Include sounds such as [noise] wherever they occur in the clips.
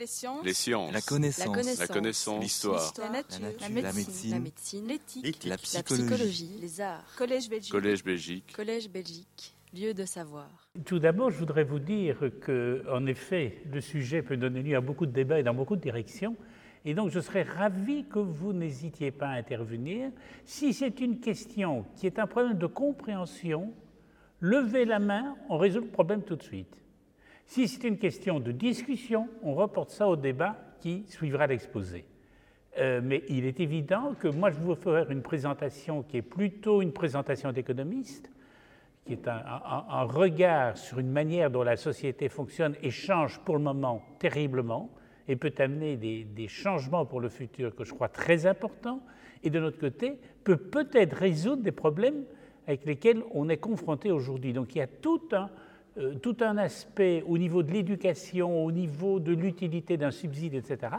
Les sciences. Les sciences. La connaissance. La connaissance. L'histoire. La nature. La nature. La médecine. La médecine. L'éthique. La La psychologie. psychologie. Les arts. Collège Belgique. Collège Belgique. Collège Belgique. Lieu de savoir. Tout d'abord, je voudrais vous dire que, en effet, le sujet peut donner lieu à beaucoup de débats et dans beaucoup de directions. Et donc, je serais ravi que vous n'hésitiez pas à intervenir. Si c'est une question qui est un problème de compréhension, levez la main, on résout le problème tout de suite. Si c'est une question de discussion, on reporte ça au débat qui suivra l'exposé. Euh, mais il est évident que moi, je vous faire une présentation qui est plutôt une présentation d'économiste, qui est un regard sur une manière dont la société fonctionne et change pour le moment terriblement et peut amener des, des changements pour le futur que je crois très importants, et de notre côté, peut peut-être résoudre des problèmes avec lesquels on est confronté aujourd'hui. Donc il y a tout un, euh, tout un aspect au niveau de l'éducation, au niveau de l'utilité d'un subside, etc.,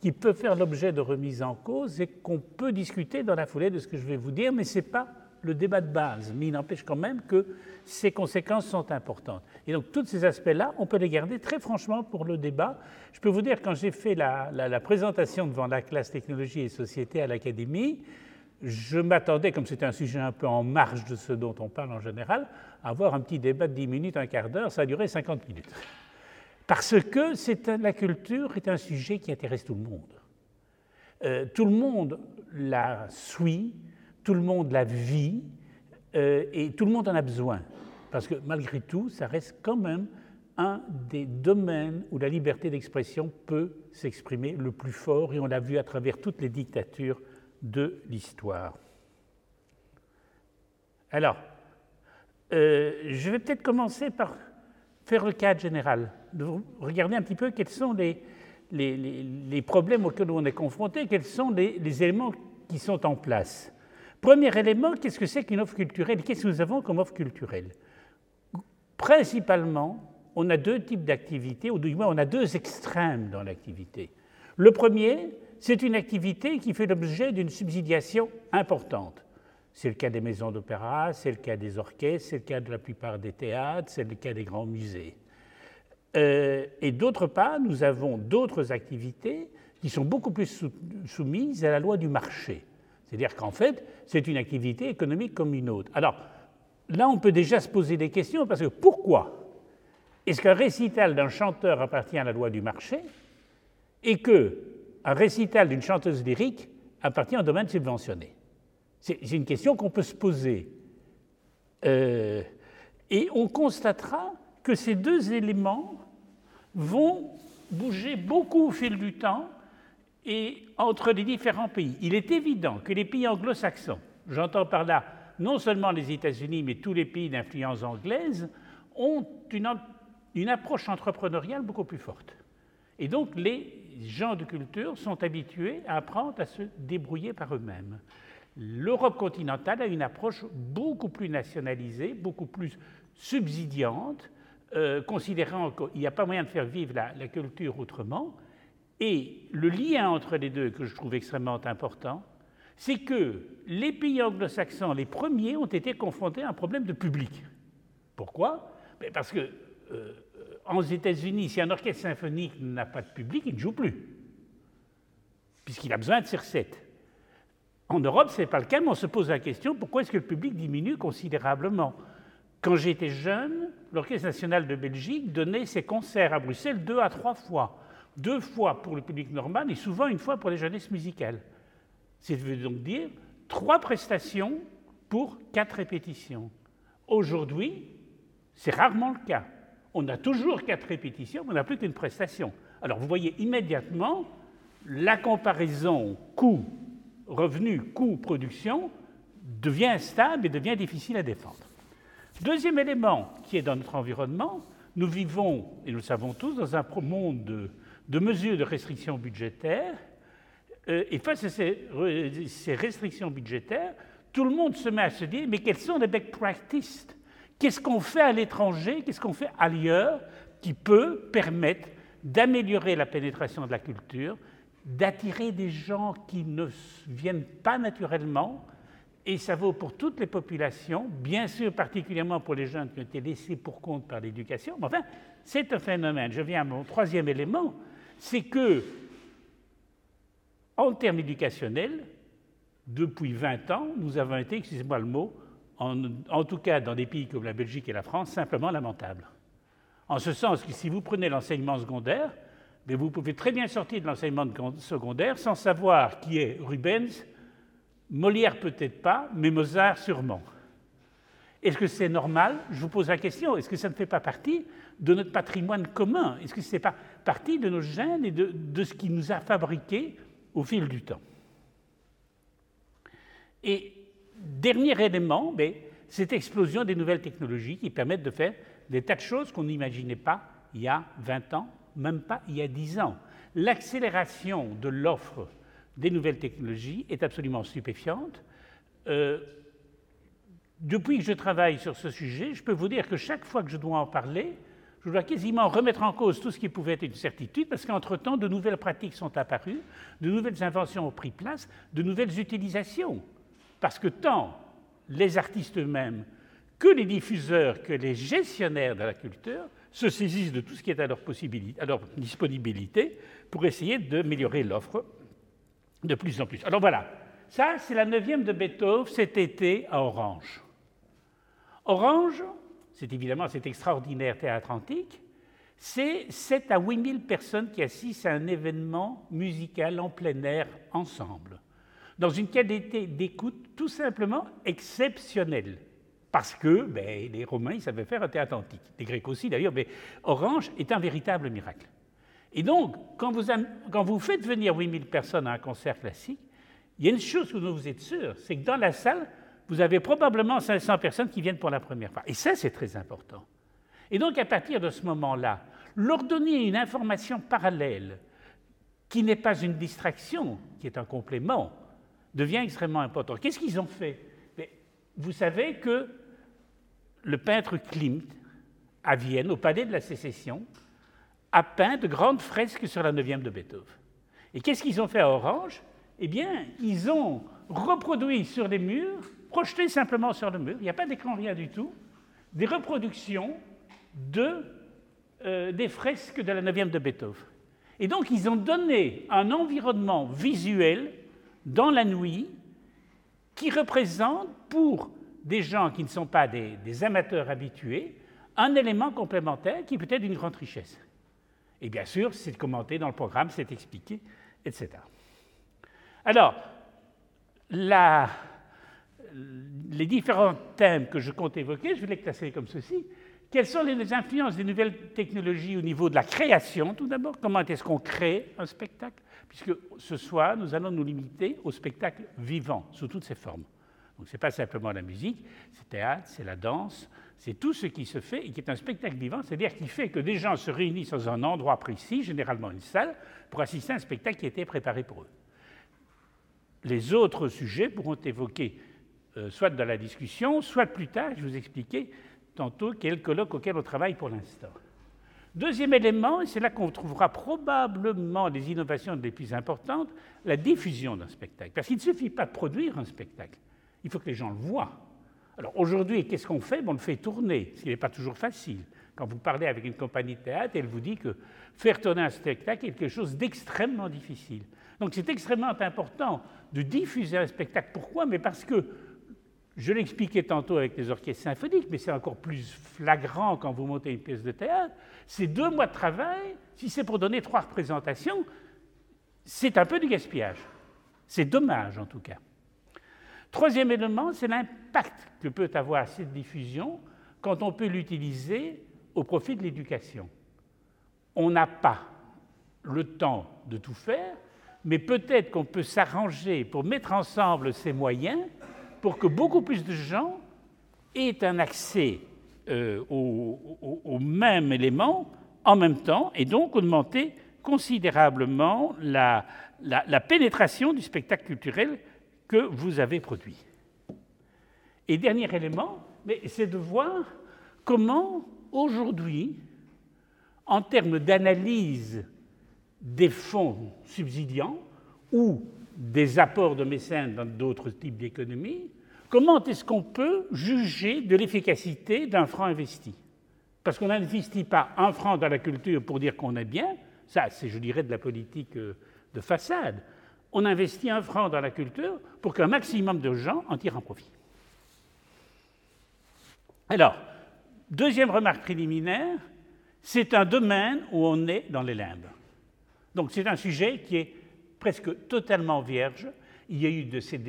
qui peut faire l'objet de remise en cause et qu'on peut discuter dans la foulée de ce que je vais vous dire, mais ce n'est pas le débat de base. Mais il n'empêche quand même que ces conséquences sont importantes. Et donc, tous ces aspects-là, on peut les garder très franchement pour le débat. Je peux vous dire, quand j'ai fait la présentation devant la classe technologie et société à l'Académie, je m'attendais, comme c'était un sujet un peu en marge de ce dont on parle en général, à avoir un petit débat de 10 minutes, un quart d'heure. Ça a duré 50 minutes. Parce que la culture est un sujet qui intéresse tout le monde. Euh, tout le monde la suit, tout le monde la vit, euh, et tout le monde en a besoin. Parce que malgré tout, ça reste quand même un des domaines où la liberté d'expression peut s'exprimer le plus fort, et on l'a vu à travers toutes les dictatures de l'histoire. Alors, euh, je vais peut-être commencer par faire le cadre général, de regarder un petit peu quels sont les, les, les- problèmes auxquels on est confronté, quels sont les éléments qui sont en place. Premier élément, qu'est-ce que c'est qu'une offre culturelle? Qu'est-ce que nous avons comme offre culturelle? Principalement, on a deux types d'activités, ou du moins on a deux extrêmes dans l'activité. Le premier, c'est une activité qui fait l'objet d'une subsidiation importante. C'est le cas des maisons d'opéra, c'est le cas des orchestres, c'est le cas de la plupart des théâtres, c'est le cas des grands musées. Euh, et d'autre part, nous avons d'autres activités qui sont beaucoup plus sou- soumises à la loi du marché. C'est-à-dire qu'en fait, c'est une activité économique comme une autre. Alors, là, on peut déjà se poser des questions parce que pourquoi est-ce qu'un récital d'un chanteur appartient à la loi du marché et que un récital d'une chanteuse lyrique appartient au domaine subventionné C'est une question qu'on peut se poser. Euh, et on constatera que ces deux éléments vont bouger beaucoup au fil du temps et entre les différents pays. Il est évident que les pays anglo-saxons, j'entends par là non seulement les États-Unis, mais tous les pays d'influence anglaise, ont une, une approche entrepreneuriale beaucoup plus forte. Et donc les gens de culture sont habitués à apprendre à se débrouiller par eux-mêmes. L'Europe continentale a une approche beaucoup plus nationalisée, beaucoup plus subsidiante, euh, considérant qu'il n'y a pas moyen de faire vivre la, la culture autrement. Et le lien entre les deux, que je trouve extrêmement important, c'est que les pays anglo-saxons, les premiers, ont été confrontés à un problème de public. Pourquoi? Ben Parce que euh, aux États-Unis, si un orchestre symphonique n'a pas de public, il ne joue plus, puisqu'il a besoin de ses recettes. En Europe, ce n'est pas le cas, mais on se pose la question pourquoi est-ce que le public diminue considérablement? Quand j'étais jeune, l'Orchestre national de Belgique donnait ses concerts à Bruxelles deux à trois fois. Deux fois pour le public normal et souvent une fois pour les jeunesses musicales. Ça veut donc dire trois prestations pour quatre répétitions. Aujourd'hui, c'est rarement le cas. On a toujours quatre répétitions, mais on n'a plus qu'une prestation. Alors vous voyez immédiatement la comparaison coût-revenu, coût-production devient instable et devient difficile à défendre. Deuxième élément qui est dans notre environnement, nous vivons, et nous le savons tous, dans un monde de, mesures de restrictions budgétaires. Euh, et face à ces, ces restrictions budgétaires, tout le monde se met à se dire, mais quelles sont les best practices Qu'est-ce qu'on fait à l'étranger Qu'est-ce qu'on fait ailleurs qui peut permettre d'améliorer la pénétration de la culture, d'attirer des gens qui ne viennent pas naturellement? Et ça vaut pour toutes les populations, bien sûr particulièrement pour les jeunes qui ont été laissés pour compte par l'éducation. Mais enfin, c'est un phénomène. Je viens à mon troisième élément, c'est que, en termes éducationnels, depuis 20 ans, nous avons été, excusez-moi le mot, en, tout cas dans des pays comme la Belgique et la France, simplement lamentables. En ce sens que si vous prenez l'enseignement secondaire, vous pouvez très bien sortir de l'enseignement secondaire sans savoir qui est Rubens, Molière peut-être pas, mais Mozart sûrement. Est-ce que c'est normal? Je vous pose la question. Est-ce que ça ne fait pas partie de notre patrimoine commun? Est-ce que ce n'est pas partie de nos gènes et de, de, ce qui nous a fabriqués au fil du temps? Et dernier élément, cette explosion des nouvelles technologies qui permettent de faire des tas de choses qu'on n'imaginait pas il y a 20 ans, même pas il y a 10 ans. L'accélération de l'offre des nouvelles technologies est absolument stupéfiante. Euh, depuis que je travaille sur ce sujet, je peux vous dire que chaque fois que je dois en parler, je dois quasiment remettre en cause tout ce qui pouvait être une certitude, parce qu'entre-temps, de nouvelles pratiques sont apparues, de nouvelles inventions ont pris place, de nouvelles utilisations. Parce que tant les artistes eux-mêmes que les diffuseurs, que les gestionnaires de la culture se saisissent de tout ce qui est à leur, possibilité, à leur disponibilité pour essayer d'améliorer l'offre de plus en plus. Alors voilà, ça c'est la neuvième de Beethoven cet été à Orange. Orange, c'est évidemment cet extraordinaire théâtre antique, c'est 7 à 8 000 personnes qui assistent à un événement musical en plein air ensemble, dans une qualité d'écoute tout simplement exceptionnelle. Parce que ben, les Romains, ils savaient faire un théâtre antique, les Grecs aussi d'ailleurs, mais Orange est un véritable miracle. Et donc, quand vous, quand vous faites venir 8000 personnes à un concert classique, il y a une chose dont vous êtes sûr, c'est que dans la salle, vous avez probablement 500 personnes qui viennent pour la première fois. Et ça, c'est très important. Et donc, à partir de ce moment-là, leur donner une information parallèle, qui n'est pas une distraction, qui est un complément, devient extrêmement important. Qu'est-ce qu'ils ont fait? Vous savez que le peintre Klimt, à Vienne, au palais de la Sécession, a peint de grandes fresques sur la neuvième de Beethoven. Et qu'est-ce qu'ils ont fait à Orange? Eh bien, ils ont reproduit sur les murs, projeté simplement sur le mur, il n'y a pas d'écran, rien du tout, des reproductions de, euh, des fresques de la neuvième de Beethoven. Et donc, ils ont donné un environnement visuel dans la nuit qui représente pour des gens qui ne sont pas des, amateurs habitués un élément complémentaire qui peut être d'une grande richesse. Et bien sûr, c'est commenté dans le programme, c'est expliqué, etc. Alors, les différents thèmes que je compte évoquer, je vais les classer comme ceci. Quelles sont les influences des nouvelles technologies au niveau de la création, tout d'abord? Comment est-ce qu'on crée un spectacle? Puisque ce soir, nous allons nous limiter au spectacle vivant, sous toutes ses formes. Donc ce n'est pas simplement la musique, c'est le théâtre, c'est la danse, c'est tout ce qui se fait et qui est un spectacle vivant, c'est-à-dire qui fait que des gens se réunissent dans un endroit précis, généralement une salle, pour assister à un spectacle qui a été préparé pour eux. Les autres sujets pourront évoqués euh, soit dans la discussion, soit plus tard, je vous expliquer tantôt quel colloque auquel on travaille pour l'instant. Deuxième élément, et c'est là qu'on trouvera probablement les innovations les plus importantes, la diffusion d'un spectacle. Parce qu'il ne suffit pas de produire un spectacle, il faut que les gens le voient. Alors aujourd'hui, qu'est-ce qu'on fait? On le fait tourner, ce qui n'est pas toujours facile. Quand vous parlez avec une compagnie de théâtre, elle vous dit que faire tourner un spectacle est quelque chose d'extrêmement difficile. Donc c'est extrêmement important de diffuser un spectacle. Pourquoi? Mais parce que, je l'expliquais tantôt avec les orchestres symphoniques, mais c'est encore plus flagrant quand vous montez une pièce de théâtre, c'est deux mois de travail, si c'est pour donner trois représentations, c'est un peu du gaspillage. C'est dommage en tout cas. Troisième élément, c'est l'impact que peut avoir cette diffusion quand on peut l'utiliser au profit de l'éducation. On n'a pas le temps de tout faire, mais peut-être qu'on peut, s'arranger pour mettre ensemble ces moyens pour que beaucoup plus de gens aient un accès euh, au, même élément en même temps et donc augmenter considérablement la pénétration du spectacle culturel que vous avez produit. Et dernier élément, c'est de voir comment aujourd'hui, en termes d'analyse des fonds subsidiants ou des apports de mécènes dans d'autres types d'économies, comment est-ce qu'on peut juger de l'efficacité d'un franc investi? Parce qu'on n'investit pas un franc dans la culture pour dire qu'on est bien, Ça, c'est, je dirais, de la politique euh, de façade. On investit un franc dans la culture pour qu'un maximum de gens en tirent un profit. Alors, deuxième remarque préliminaire, c'est un domaine où on est dans les limbes. Donc c'est un sujet qui est presque totalement vierge. Il y a eu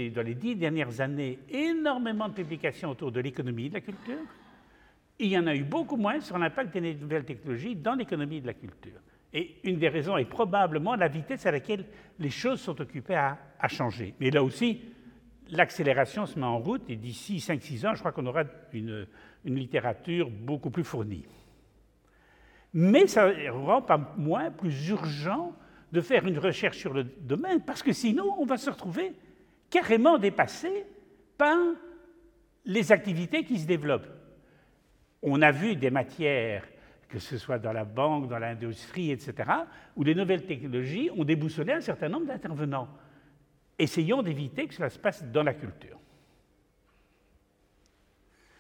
dans les dix dernières années énormément de publications autour de l'économie de la culture. il y en a eu beaucoup moins sur l'impact des nouvelles technologies dans l'économie de la culture. Et une des raisons est probablement la vitesse à laquelle les choses sont occupées à, changer. Mais là aussi, l'accélération se met en route et d'ici 5-6 ans, je crois qu'on aura une, une littérature beaucoup plus fournie. Mais ça rend pas moins plus urgent de faire une recherche sur le domaine, parce que sinon, on va se retrouver carrément dépassé par les activités qui se développent. On a vu des matières, que ce soit dans la banque, dans l'industrie, etc., où les nouvelles technologies ont déboussolé un certain nombre d'intervenants. Essayons d'éviter que cela se passe dans la culture.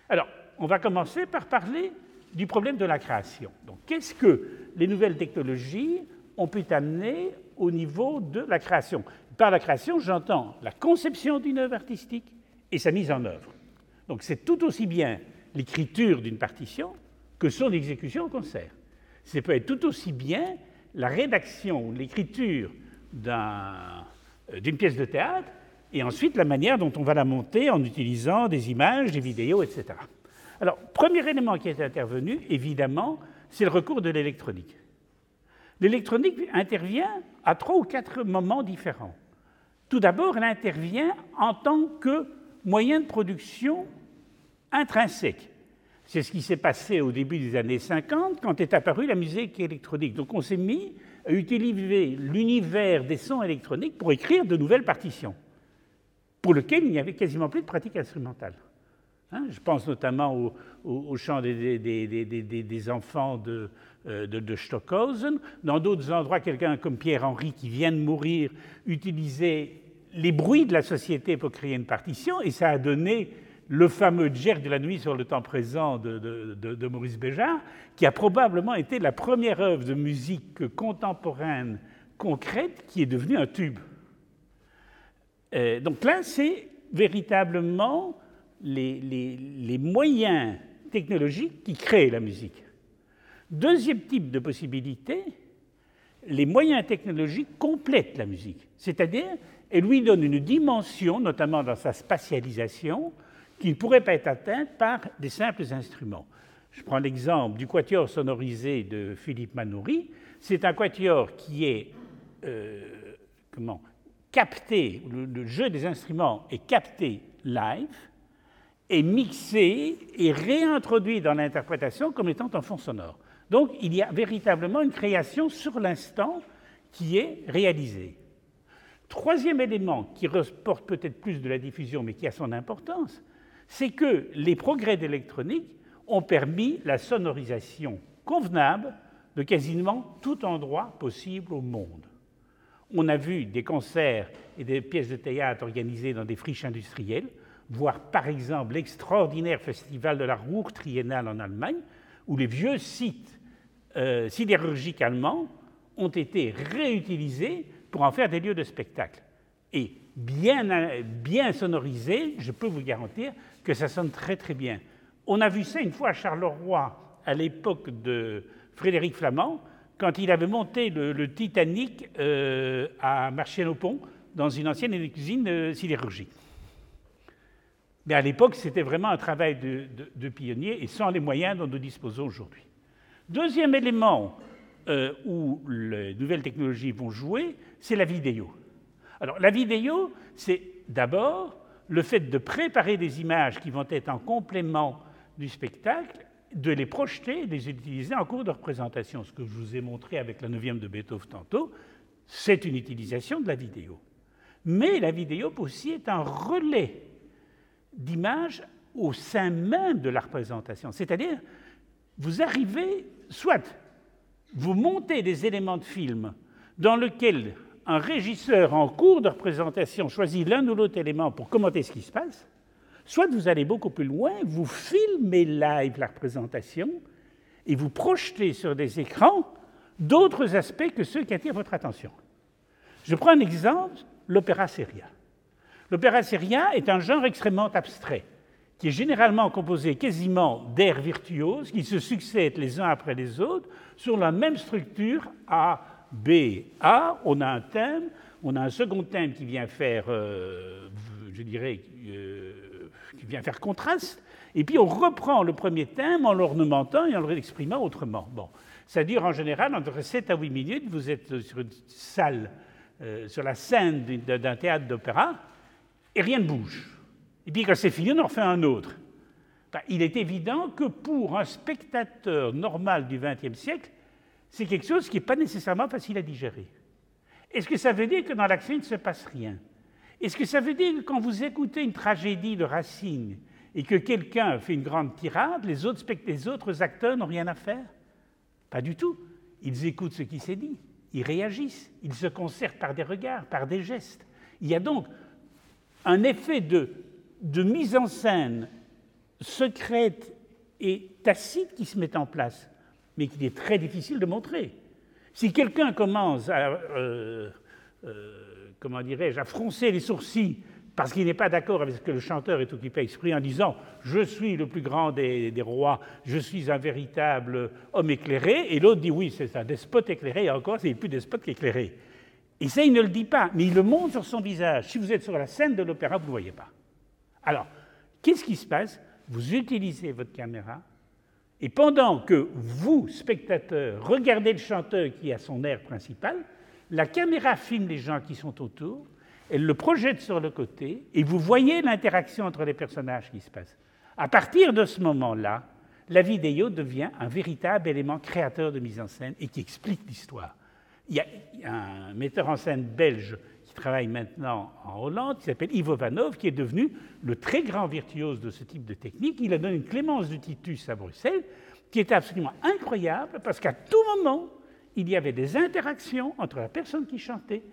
Alors, on va commencer par parler du problème de la création. Donc, qu'est-ce que les nouvelles technologies ont pu amener au niveau de la création Par la création, j'entends la conception d'une œuvre artistique et sa mise en œuvre. Donc, c'est tout aussi bien l'écriture d'une partition que son exécution au concert. Ça peut être tout aussi bien la rédaction, l'écriture euh, d'une pièce de théâtre et ensuite la manière dont on va la monter en utilisant des images, des vidéos, etc. Alors, premier élément qui est intervenu, évidemment, c'est le recours de l'électronique. L'électronique intervient à trois ou quatre moments différents. Tout d'abord, elle intervient en tant que moyen de production intrinsèque. C'est ce qui s'est passé au début des années 50 quand est apparue la musique électronique. Donc on s'est mis à utiliser l'univers des sons électroniques pour écrire de nouvelles partitions, pour lesquelles il n'y avait quasiment plus de pratique instrumentale. Hein, je pense notamment au, chant des, enfants euh, de, de, Stockhausen. Dans d'autres endroits, quelqu'un comme Pierre-Henri, qui vient de mourir, utilisait les bruits de la société pour créer une partition, et ça a donné le fameux Jerk de la nuit sur le temps présent de, Maurice Béjart, qui a probablement été la première œuvre de musique contemporaine concrète qui est devenue un tube. Euh, donc là, c'est véritablement les, moyens technologiques qui créent la musique. Deuxième type de possibilité, les moyens technologiques complètent la musique, c'est-à-dire elles lui donnent une dimension, notamment dans sa spatialisation, qui ne pourrait pas être atteinte par des simples instruments. Je prends l'exemple du quatuor sonorisé de Philippe Manoury. C'est un quatuor qui est euh, comment, capté, le jeu des instruments est capté live, est mixé et réintroduit dans l'interprétation comme étant un fond sonore. Donc il y a véritablement une création sur l'instant qui est réalisée. Troisième élément qui reporte peut-être plus de la diffusion mais qui a son importance, c'est que les progrès d'électronique ont permis la sonorisation convenable de quasiment tout endroit possible au monde. On a vu des concerts et des pièces de théâtre organisées dans des friches industrielles, voir par exemple l'extraordinaire festival de la Ruhr triennale en Allemagne, où les vieux sites euh, sidérurgiques allemands ont été réutilisés pour en faire des lieux de spectacle. Et bien, bien sonorisés, je peux vous garantir que ça sonne très très bien. On a vu ça une fois à Charleroi, à l'époque de Frédéric Flamand, quand il avait monté le, Titanic euh, à Marchienne-au-Pont, dans une ancienne usine euh, sidérurgique. Mais à l'époque, c'était vraiment un travail de, pionnier et sans les moyens dont nous disposons aujourd'hui. Deuxième élément euh, où les nouvelles technologies vont jouer, c'est la vidéo. Alors la vidéo, c'est d'abord le fait de préparer des images qui vont être en complément du spectacle, de les projeter et de les utiliser en cours de représentation. Ce que je vous ai montré avec la neuvième de Beethoven tantôt, c'est une utilisation de la vidéo. Mais la vidéo aussi est un relais d'images au sein même de la représentation. C'est-à-dire, vous arrivez, soit vous montez des éléments de film dans lesquels un régisseur en cours de représentation choisit l'un ou l'autre élément pour commenter ce qui se passe, soit vous allez beaucoup plus loin, vous filmez live la représentation et vous projetez sur des écrans d'autres aspects que ceux qui attirent votre attention. Je prends un exemple, l'opéra syrien. L'opéra syrien est un genre extrêmement abstrait, qui est généralement composé quasiment d'airs virtuoses qui se succèdent les uns après les autres sur la même structure A, B, A. On a un thème, on a un second thème qui vient faire, euh, je dirais, euh, qui vient faire contraste, et puis on reprend le premier thème en l'ornementant et en l'exprimant autrement. Bon, dure en général entre 7 à 8 minutes. Vous êtes sur une salle, euh, sur la scène d'un théâtre d'opéra, et rien ne bouge. Et puis quand c'est fini, on en refait un autre. il est évident que pour un spectateur normal du XXe siècle, c'est quelque chose qui n'est pas nécessairement facile à digérer. Est-ce que ça veut dire que dans l'action, il ne se passe rien? Est-ce que ça veut dire que quand vous écoutez une tragédie de Racine et que quelqu'un fait une grande tirade, les autres acteurs n'ont rien à faire? Pas du tout. Ils écoutent ce qui s'est dit, ils réagissent, ils se concertent par des regards, par des gestes. Il y a donc un effet de, de mise en scène secrète et tacite qui se met en place, mais qu'il est très difficile de montrer. Si quelqu'un commence à, euh, euh, comment dirais-je, à froncer les sourcils parce qu'il n'est pas d'accord avec ce que le chanteur est occupé à exprimer en disant Je suis le plus grand des, rois, je suis un véritable homme éclairé, et l'autre dit Oui, c'est un despote éclairé, et encore, c'est plus despote qu'éclairé. Et ça, il ne le dit pas, mais il le montre sur son visage. Si vous êtes sur la scène de l'opéra, vous ne le voyez pas. Alors, qu'est-ce qui se passe? Vous utilisez votre caméra, et pendant que vous, spectateurs, regardez le chanteur qui a son air principal, la caméra filme les gens qui sont autour, elle le projette sur le côté, et vous voyez l'interaction entre les personnages qui se passe. À partir de ce moment-là, la vidéo devient un véritable élément créateur de mise en scène et qui explique l'histoire. Il y a un metteur en scène belge travaille maintenant en Hollande, qui s'appelle Ivo Vanov, qui est devenu le très grand virtuose de ce type de technique. Il a donné une clémence de Titus à Bruxelles, qui était absolument incroyable, parce qu'à tout moment, il y avait des interactions entre la personne qui chantait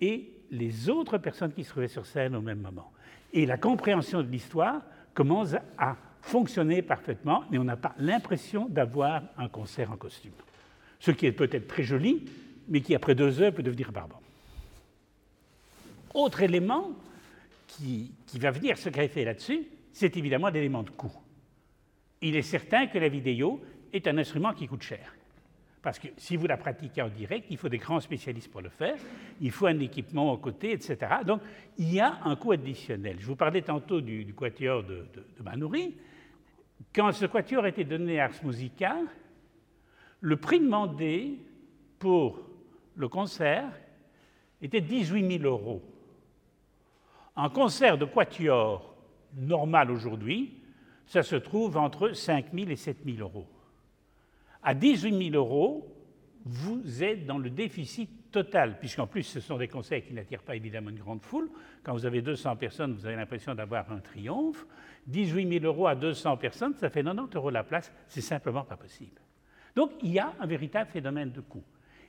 et les autres personnes qui se trouvaient sur scène au même moment. Et la compréhension de l'histoire commence à fonctionner parfaitement, mais on n'a pas l'impression d'avoir un concert en costume. Ce qui est peut-être très joli, mais qui après deux heures peut devenir barbant. Autre élément qui, va venir se greffer là-dessus, c'est évidemment l'élément de coût. Il est certain que la vidéo est un instrument qui coûte cher. Parce que si vous la pratiquez en direct, il faut des grands spécialistes pour le faire, il faut un équipement aux côtés, etc. Donc, il y a un coût additionnel. Je vous parlais tantôt du, quatuor de, de. Quand ce quatuor a été donné à Ars Musica, le prix demandé pour le concert était 18 000 euros. Un concert de quatuor normal aujourd'hui, ça se trouve entre 5 000 et 7 000 euros. À 18 000 euros, vous êtes dans le déficit total, puisqu'en plus, ce sont des concerts qui n'attirent pas évidemment une grande foule. Quand vous avez 200 personnes, vous avez l'impression d'avoir un triomphe. 18 000 euros à 200 personnes, ça fait 90 euros la place. C'est simplement pas possible. Donc, il y a un véritable phénomène de coût.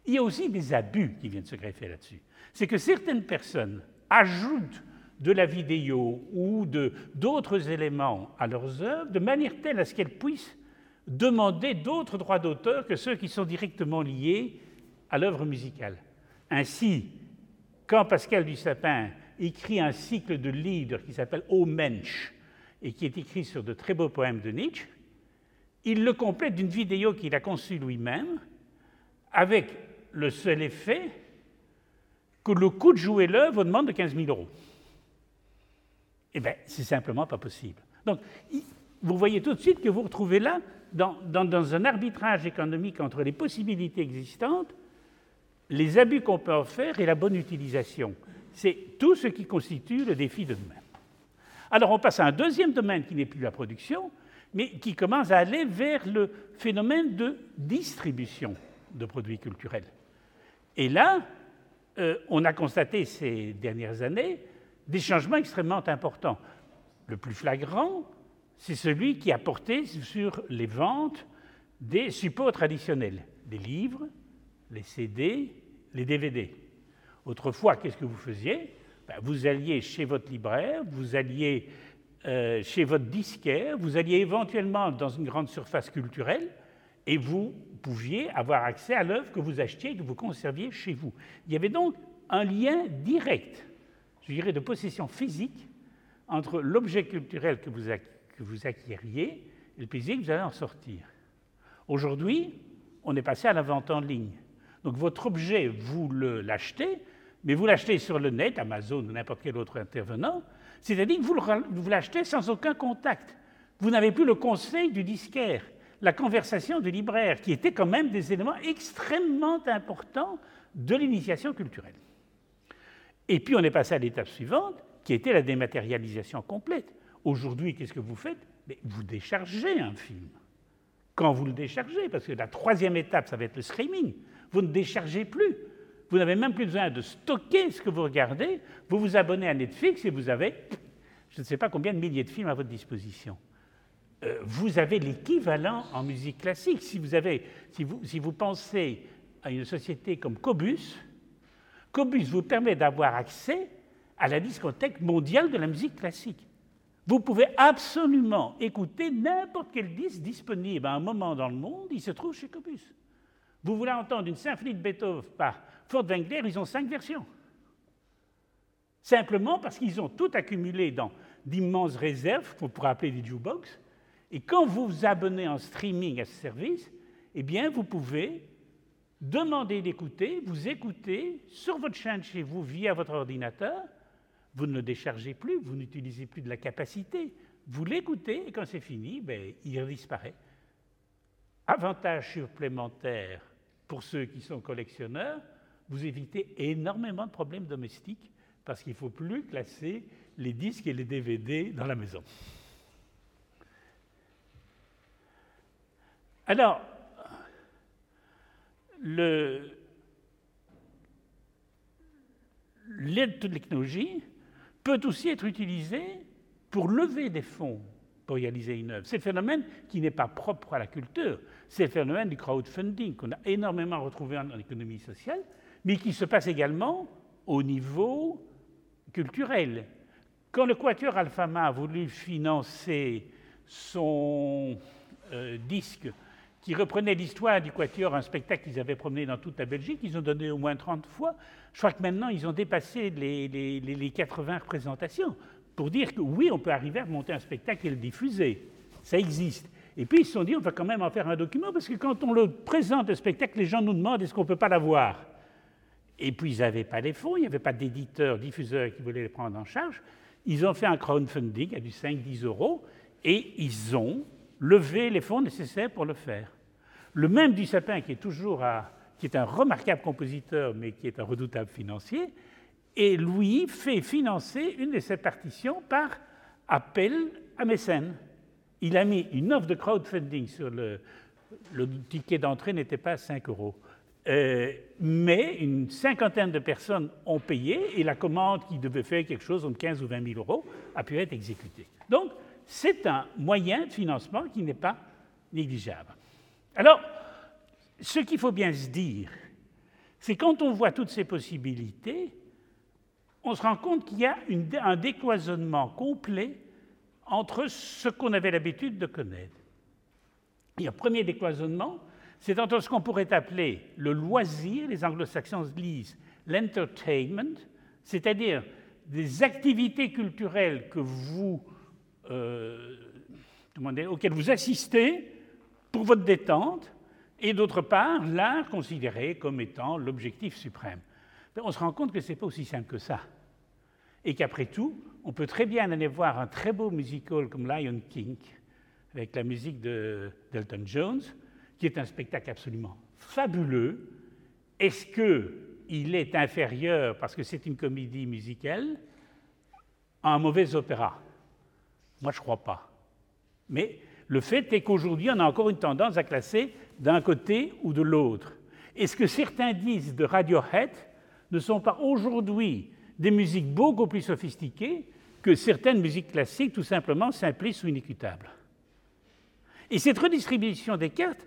Il y a aussi des abus qui viennent se greffer là-dessus. C'est que certaines personnes ajoutent de la vidéo ou d'autres éléments à leurs œuvres de manière telle à ce qu'elles puissent demander d'autres droits d'auteur que ceux qui sont directement liés à l'œuvre musicale. Ainsi, quand Pascal Dussapin écrit un cycle de livres qui s'appelle Au Mensch et qui est écrit sur de très beaux poèmes de Nietzsche, il le complète d'une vidéo qu'il a conçue lui-même avec le seul effet que le coût de jouer l'œuvre demande de 15 000 euros. Eh bien, c'est simplement pas possible. Donc, vous voyez tout de suite que vous retrouvez là, dans, un arbitrage économique entre les possibilités existantes, les abus qu'on peut en faire et la bonne utilisation. C'est tout ce qui constitue le défi de demain. Alors on passe à un deuxième domaine qui n'est plus la production, mais qui commence à aller vers le phénomène de distribution de produits culturels. Et là, euh, on a constaté ces dernières années des changements extrêmement importants. Le plus flagrant, c'est celui qui a porté sur les ventes des supports traditionnels, des livres, les CD, les DVD. Autrefois, qu'est-ce que vous faisiez? Ben, Vous alliez chez votre libraire, vous alliez euh, chez votre disquaire, vous alliez éventuellement dans une grande surface culturelle, et vous pouviez avoir accès à l'œuvre que vous achetiez et que vous conserviez chez vous. Il y avait donc un lien direct, je dirais de possession physique, entre l'objet culturel que vous, acquériez et le plaisir que vous allez en sortir. Aujourd'hui, on est passé à la vente en ligne. Donc votre objet, vous l'achetez, mais vous l'achetez sur le net, Amazon ou n'importe quel autre intervenant, c'est-à-dire que vous l'achetez sans aucun contact. Vous n'avez plus le conseil du disquaire, la conversation du libraire, qui étaient quand même des éléments extrêmement importants de l'initiation culturelle. Et puis on est passé à l'étape suivante, qui était la dématérialisation complète. Aujourd'hui, qu'est-ce que vous faites? Vous déchargez un film. Quand vous le déchargez, parce que la troisième étape, ça va être le streaming, vous ne déchargez plus. Vous n'avez même plus besoin de stocker ce que vous regardez. Vous vous abonnez à Netflix et vous avez, je ne sais pas combien de milliers de films à votre disposition. Euh, vous avez l'équivalent en musique classique. Si vous, si vous pensez à une société comme Cobus, Cobus vous permet d'avoir accès à la discothèque mondiale de la musique classique. Vous pouvez absolument écouter n'importe quel disque disponible à un moment dans le monde, il se trouve chez Cobus. Vous voulez entendre une symphonie de Beethoven par Furtwängler, ils ont cinq versions. Simplement parce qu'ils ont tout accumulé dans d'immenses réserves, qu'on pourrait appeler des jukebox. Et quand vous vous abonnez en streaming à ce service, eh bien, vous pouvez demander d'écouter, vous écouter sur votre chaîne chez vous via votre ordinateur, vous ne le déchargez plus, vous n'utilisez plus de la capacité. Vous l'écoutez et quand c'est fini, ben, il disparaît. Avantage supplémentaire pour ceux qui sont collectionneurs, vous évitez énormément de problèmes domestiques parce qu'il ne faut plus classer les disques et les DVD dans la maison. Alors, l'aide de technologie peut aussi être utilisé pour lever des fonds pour réaliser une œuvre. C'est le phénomène qui n'est pas propre à la culture, c'est le phénomène du crowdfunding qu'on a énormément retrouvé en, économie sociale, mais qui se passe également au niveau culturel. Quand le Quatuor Alphama a voulu financer son euh, disque qui reprenait l'histoire du Quatuor, un spectacle qu'ils avaient promené dans toute la Belgique. Ils ont donné au moins 30 fois. Je crois que maintenant, ils ont dépassé les, les, 80 représentations pour dire que oui, on peut arriver à monter un spectacle et le diffuser. Ça existe. Et puis ils se sont dit, on va quand même en faire un document, parce que quand on le présente, le spectacle, les gens nous demandent est-ce qu'on ne peut pas l'avoir? Et puis ils n'avaient pas les fonds, il n'y avait pas d'éditeurs, diffuseurs qui voulaient les prendre en charge. Ils ont fait un crowdfunding à du 5-10 euros, et ils ont lever les fonds nécessaires pour le faire. Le même du Sapin, qui est toujours qui est un remarquable compositeur, mais qui est un redoutable financier, et lui fait financer une de ses partitions par appel à mécène. Il a mis une offre de crowdfunding sur le, le ticket d'entrée n'était pas 5 euros. Euh, mais une cinquantaine de personnes ont payé et la commande qui devait faire quelque chose entre 15 ou 20 000 euros a pu être exécutée. Donc, c'est un moyen de financement qui n'est pas négligeable. Alors, ce qu'il faut bien se dire, c'est quand on voit toutes ces possibilités, on se rend compte qu'il y a un décloisonnement complet entre ce qu'on avait l'habitude de connaître. A un premier décloisonnement, c'est entre ce qu'on pourrait appeler le loisir, les anglo-saxons disent l'entertainment, c'est-à-dire des activités culturelles que vous euh, auquel vous assistez pour votre détente, et d'autre part, l'art considéré comme étant l'objectif suprême. On se rend compte que ce n'est pas aussi simple que ça. Et qu'après tout, on peut très bien aller voir un très beau musical comme Lion King, avec la musique de d'Elton Jones, qui est un spectacle absolument fabuleux. Est-ce qu'il est inférieur, parce que c'est une comédie musicale, à un mauvais opéra moi, je ne crois pas. Mais le fait est qu'aujourd'hui, on a encore une tendance à classer d'un côté ou de l'autre. Et ce que certains disent de Radiohead ne sont pas aujourd'hui des musiques beaucoup plus sophistiquées que certaines musiques classiques, tout simplement simplistes ou inéquitables. Et cette redistribution des cartes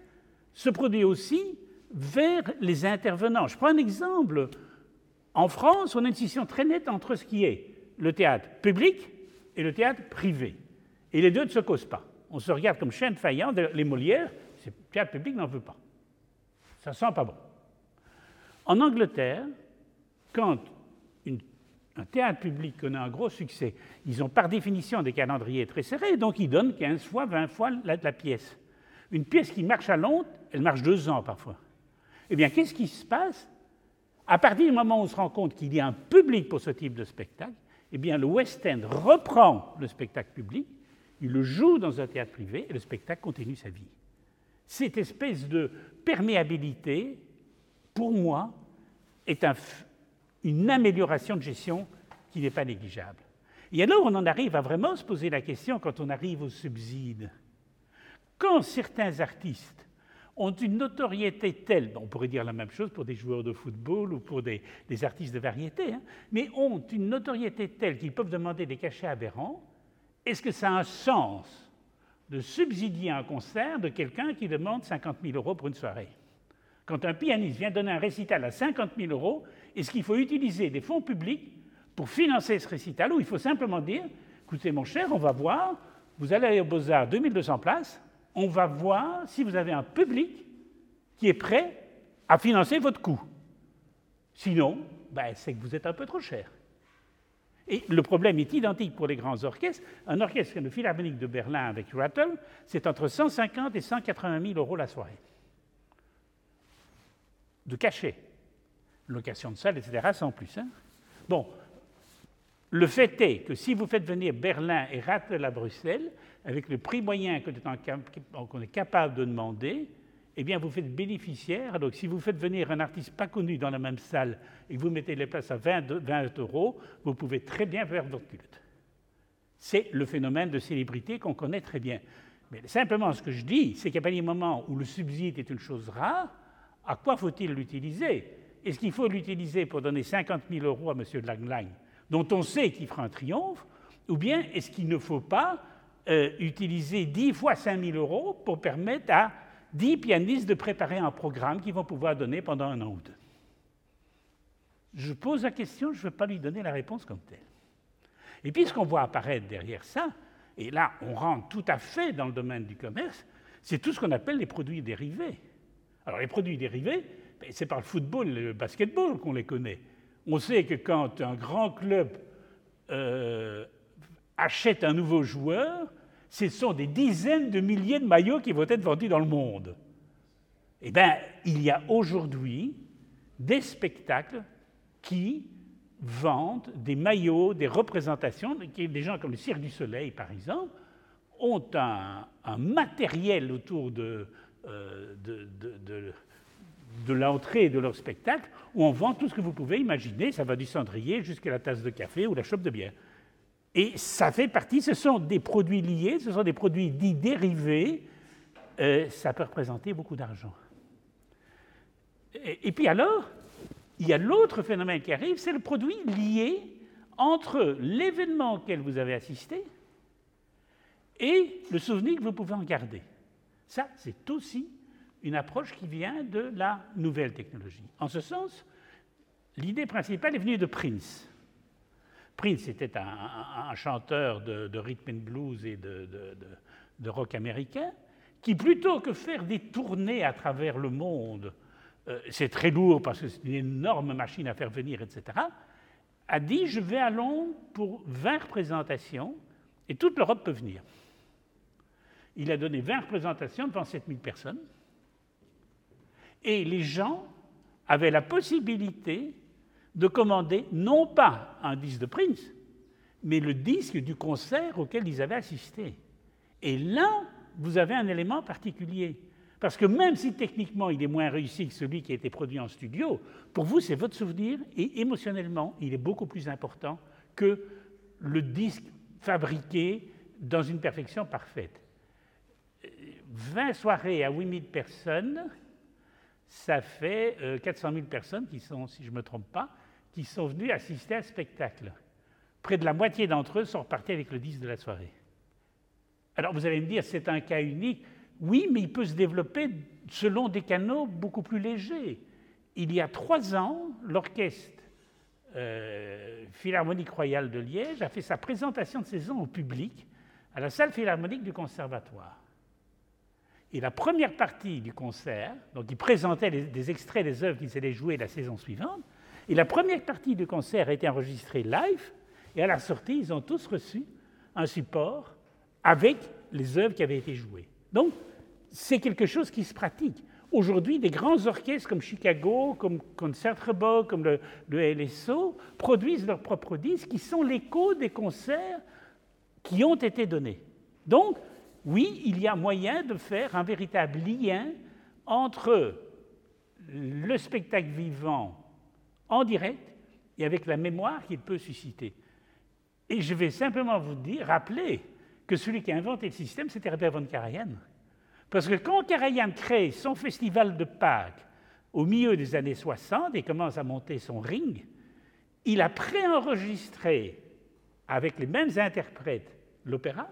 se produit aussi vers les intervenants. Je prends un exemple. En France, on a une distinction très nette entre ce qui est le théâtre public et le théâtre privé. Et les deux ne se causent pas. On se regarde comme chien de. Les Molières, le théâtre public n'en veut pas. Ça sent pas bon. En Angleterre, quand un théâtre public connaît un gros succès, ils ont par définition des calendriers très serrés, donc ils donnent 15 fois, 20 fois la, la pièce. Une pièce qui marche à Londres, elle marche deux ans parfois. Eh bien, qu'est-ce qui se passe? À partir du moment où on se rend compte qu'il y a un public pour ce type de spectacle, eh bien, le West End reprend le spectacle public, il le joue dans un théâtre privé et le spectacle continue sa vie. Cette espèce de perméabilité, pour moi, est un, une amélioration de gestion qui n'est pas négligeable. Et alors, on en arrive à vraiment se poser la question quand on arrive aux subsides. Quand certains artistes ont une notoriété telle, on pourrait dire la même chose pour des joueurs de football ou pour des, des artistes de variété, hein, mais ont une notoriété telle qu'ils peuvent demander des cachets aberrants, est-ce que ça a un sens de subsidier un concert de quelqu'un qui demande 50 000 euros pour une soirée? Quand un pianiste vient donner un récital à 50 000 euros, est-ce qu'il faut utiliser des fonds publics pour financer ce récital ou il faut simplement dire, écoutez mon cher, on va voir, vous allez aller au Beaux-Arts, 2200 places, on va voir si vous avez un public qui est prêt à financer votre coût. Sinon, ben, c'est que vous êtes un peu trop cher. Et le problème est identique pour les grands orchestres. Un orchestre le Philharmonique de Berlin avec Rattle, c'est entre 150 et 180 000 euros la soirée. De cachet. Location de salle, etc., sans plus. Hein. Bon, le fait est que si vous faites venir Berlin et Rattle à Bruxelles, avec le prix moyen qu'on est capable de demander, eh bien, vous faites bénéficiaire. Donc, si vous faites venir un artiste pas connu dans la même salle et que vous mettez les places à 20, 20 euros, vous pouvez très bien faire votre culte. C'est le phénomène de célébrité qu'on connaît très bien. Mais simplement, ce que je dis, c'est qu'à partir du moment où le subside est une chose rare, à quoi faut-il l'utiliser? Est-ce qu'il faut l'utiliser pour donner 50 000 euros à M. Langlang, dont on sait qu'il fera un triomphe, ou bien est-ce qu'il ne faut pas euh, utiliser 10 fois 5 000 euros pour permettre à 10 pianistes de préparer un programme qu'ils vont pouvoir donner pendant un an ou deux Je pose la question, je ne veux pas lui donner la réponse comme telle. Et puis ce qu'on voit apparaître derrière ça, et là on rentre tout à fait dans le domaine du commerce, c'est tout ce qu'on appelle les produits dérivés. Alors les produits dérivés, ben, c'est par le football le basketball qu'on les connaît. On sait que quand un grand club euh, achète un nouveau joueur, ce sont des dizaines de milliers de maillots qui vont être vendus dans le monde. Eh bien, il y a aujourd'hui des spectacles qui vendent des maillots, des représentations. Des gens comme le Cirque du Soleil, par exemple, ont un, matériel autour de, euh, de, de l'entrée de leur spectacle où on vend tout ce que vous pouvez imaginer. Ça va du cendrier jusqu'à la tasse de café ou la chope de bière. Et ça fait partie, ce sont des produits liés, ce sont des produits dits dérivés. Euh, ça peut représenter beaucoup d'argent. Et, et, puis alors, il y a l'autre phénomène qui arrive, c'est le produit lié entre l'événement auquel vous avez assisté et le souvenir que vous pouvez en garder. Ça, c'est aussi une approche qui vient de la nouvelle technologie. En ce sens, l'idée principale est venue de Prince. Prince était un, chanteur de, rhythm and blues et de, rock américain qui, plutôt que faire des tournées à travers le monde, euh, c'est très lourd parce que c'est une énorme machine à faire venir, etc., a dit Je vais à Londres pour 20 représentations et toute l'Europe peut venir. Il a donné 20 représentations devant 7000 personnes et les gens avaient la possibilité de commander non pas un disque de Prince, mais le disque du concert auquel ils avaient assisté. Et là, vous avez un élément particulier. Parce que même si techniquement il est moins réussi que celui qui a été produit en studio, pour vous c'est votre souvenir et émotionnellement il est beaucoup plus important que le disque fabriqué dans une perfection parfaite. 20 soirées à 8000 personnes, ça fait 400 euh, 000 personnes qui sont, si je ne me trompe pas, qui sont venus assister à ce spectacle. Près de la moitié d'entre eux sont repartis avec le 10 de la soirée. Alors vous allez me dire, c'est un cas unique. Oui, mais il peut se développer selon des canaux beaucoup plus légers. Il y a trois ans, l'orchestre euh, Philharmonique Royale de Liège a fait sa présentation de saison au public à la salle philharmonique du Conservatoire. Et la première partie du concert, donc ils présentaient des extraits des œuvres qu'ils allaient jouer la saison suivante, et la première partie du concert a été enregistrée live, et à la sortie, ils ont tous reçu un support avec les œuvres qui avaient été jouées. Donc, c'est quelque chose qui se pratique. Aujourd'hui, des grands orchestres comme Chicago, comme Concertgebouw, comme le, le, LSO, produisent leurs propres disques qui sont l'écho des concerts qui ont été donnés. Donc, oui, il y a moyen de faire un véritable lien entre le spectacle vivant en direct et avec la mémoire qu'il peut susciter. Et je vais simplement vous dire, rappeler que celui qui a inventé le système, c'était Herbert von Karajan. Parce que quand Karajan crée son festival de Pâques au milieu des années 60 et commence à monter son ring, il a préenregistré avec les mêmes interprètes l'opéra,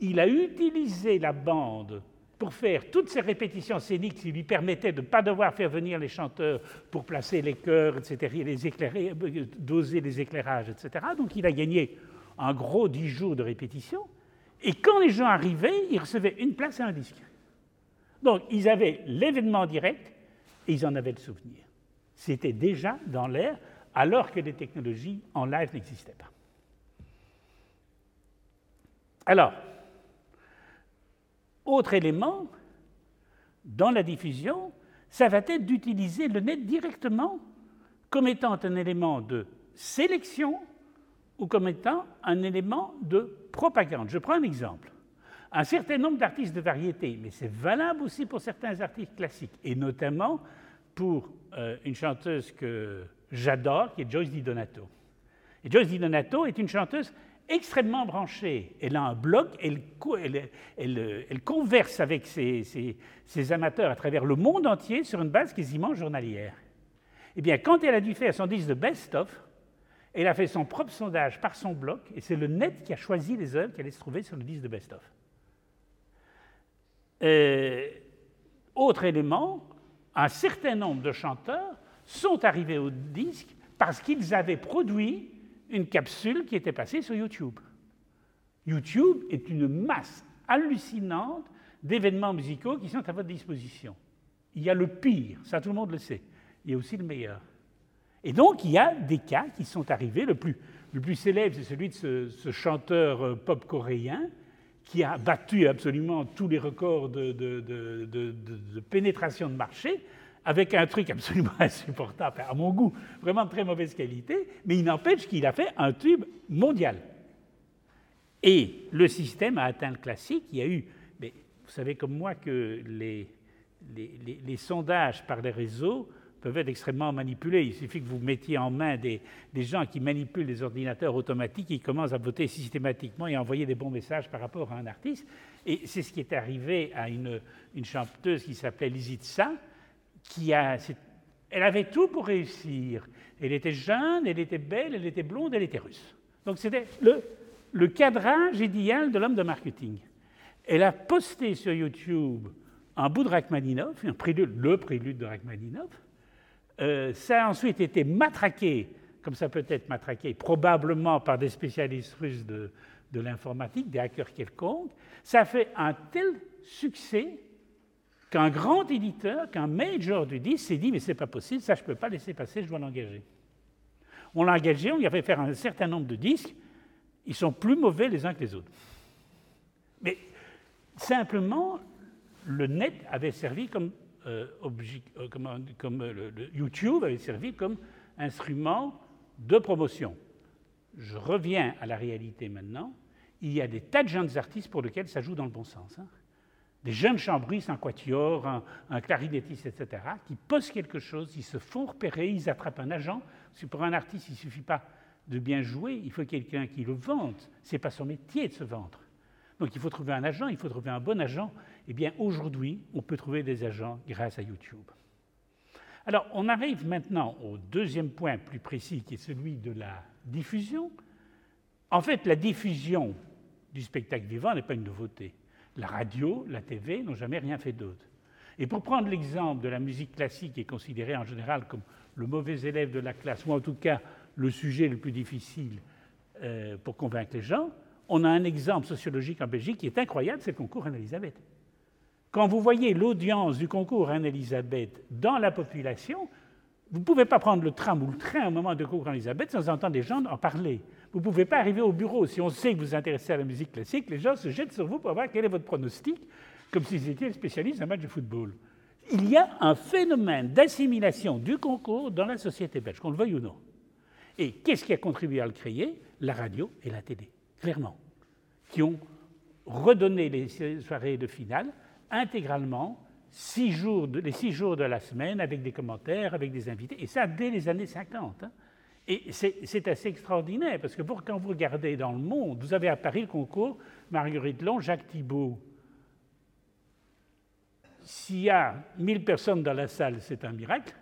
il a utilisé la bande pour faire toutes ces répétitions scéniques qui lui permettaient de ne pas devoir faire venir les chanteurs pour placer les chœurs, etc., les éclairer, euh, doser les éclairages, etc. Donc il a gagné un gros dix jours de répétition. Et quand les gens arrivaient, ils recevaient une place et un disque. Donc ils avaient l'événement direct et ils en avaient le souvenir. C'était déjà dans l'air alors que les technologies en live n'existaient pas. Alors, autre élément, dans la diffusion, ça va être d'utiliser le net directement comme étant un élément de sélection ou comme étant un élément de propagande. Je prends un exemple. Un certain nombre d'artistes de variété, mais c'est valable aussi pour certains artistes classiques, et notamment pour euh, une chanteuse que j'adore, qui est Joyce Di Donato. Et Joyce Di Donato est une chanteuse extrêmement branchée. Elle a un blog, elle, converse avec ses, amateurs à travers le monde entier sur une base quasiment journalière. Eh bien, quand elle a dû faire son disque de best-of, elle a fait son propre sondage par son blog, et c'est le net qui a choisi les œuvres qui allaient se trouver sur le disque de best-of. Euh, autre élément, un certain nombre de chanteurs sont arrivés au disque parce qu'ils avaient produit une capsule qui était passée sur YouTube. YouTube est une masse hallucinante d'événements musicaux qui sont à votre disposition. Il y a le pire, ça tout le monde le sait. Il y a aussi le meilleur. Et donc, il y a des cas qui sont arrivés. Le plus, le plus célèbre, c'est celui de ce, chanteur euh, pop coréen qui a battu absolument tous les records de, pénétration de marché avec un truc absolument [laughs] insupportable, à mon goût, vraiment de très mauvaise qualité, mais il n'empêche qu'il a fait un tube mondial. Et le système a atteint le classique. Il y a eu, vous savez comme moi que les, sondages par les réseaux peuvent être extrêmement manipulés. Il suffit que vous mettiez en main des, des, gens qui manipulent les ordinateurs automatiques, qui commencent à voter systématiquement et à envoyer des bons messages par rapport à un artiste. Et c'est ce qui est arrivé à une, une chanteuse qui s'appelait Lizitsa, elle avait tout pour réussir. Elle était jeune, elle était belle, elle était blonde, elle était russe. Donc c'était le, le cadrage idéal de l'homme de marketing. Elle a posté sur YouTube un bout de Rachmaninov, un prélude, le prélude de Rachmaninov. Euh, ça a ensuite été matraqué, comme ça peut être matraqué, probablement par des spécialistes russes de, de l'informatique, des hackers quelconques. Ça a fait un tel succès qu'un grand éditeur, qu'un major du disque s'est dit mais c'est pas possible, ça je ne peux pas laisser passer, je dois l'engager. On l'a engagé, on lui a fait faire un certain nombre de disques, ils sont plus mauvais les uns que les autres. Mais simplement, le net avait servi comme, euh, euh, euh, YouTube avait servi comme instrument de promotion. Je reviens à la réalité maintenant. Il y a des tas de jeunes artistes pour lesquels ça joue dans le bon sens. Hein des jeunes chambristes, un quatuor, un, clarinettiste, etc., qui posent quelque chose, ils se font repérer, ils attrapent un agent. Parce que pour un artiste, il ne suffit pas de bien jouer, il faut quelqu'un qui le vende. Ce n'est pas son métier de se vendre. Donc il faut trouver un agent, il faut trouver un bon agent. Eh bien, aujourd'hui, on peut trouver des agents grâce à YouTube. Alors, on arrive maintenant au deuxième point plus précis, qui est celui de la diffusion. En fait, la diffusion du spectacle vivant n'est pas une nouveauté. La radio, la TV n'ont jamais rien fait d'autre. Et pour prendre l'exemple de la musique classique, qui est considérée en général comme le mauvais élève de la classe, ou en tout cas le sujet le plus difficile euh, pour convaincre les gens, on a un exemple sociologique en Belgique qui est incroyable, c'est le concours Anne-Elisabeth. Quand vous voyez l'audience du concours Anne-Elisabeth dans la population, vous ne pouvez pas prendre le tram ou le train au moment du concours Anne-Elisabeth sans entendre des gens en parler. Vous ne pouvez pas arriver au bureau. Si on sait que vous vous intéressez à la musique classique, les gens se jettent sur vous pour voir quel est votre pronostic, comme s'ils étaient spécialistes d'un match de football. Il y a un phénomène d'assimilation du concours dans la société belge, qu'on le veuille ou non. Et qu'est-ce qui a contribué à le créer? La radio et la télé, clairement, qui ont redonné les soirées de finale intégralement six jours les six jours de la semaine avec des commentaires, avec des invités, et ça dès les années 50. Hein. Et c'est assez extraordinaire, parce que quand vous regardez dans le monde, vous avez à Paris le concours Marguerite Long, Jacques Thibault. S'il y a 1000 personnes dans la salle, c'est un miracle.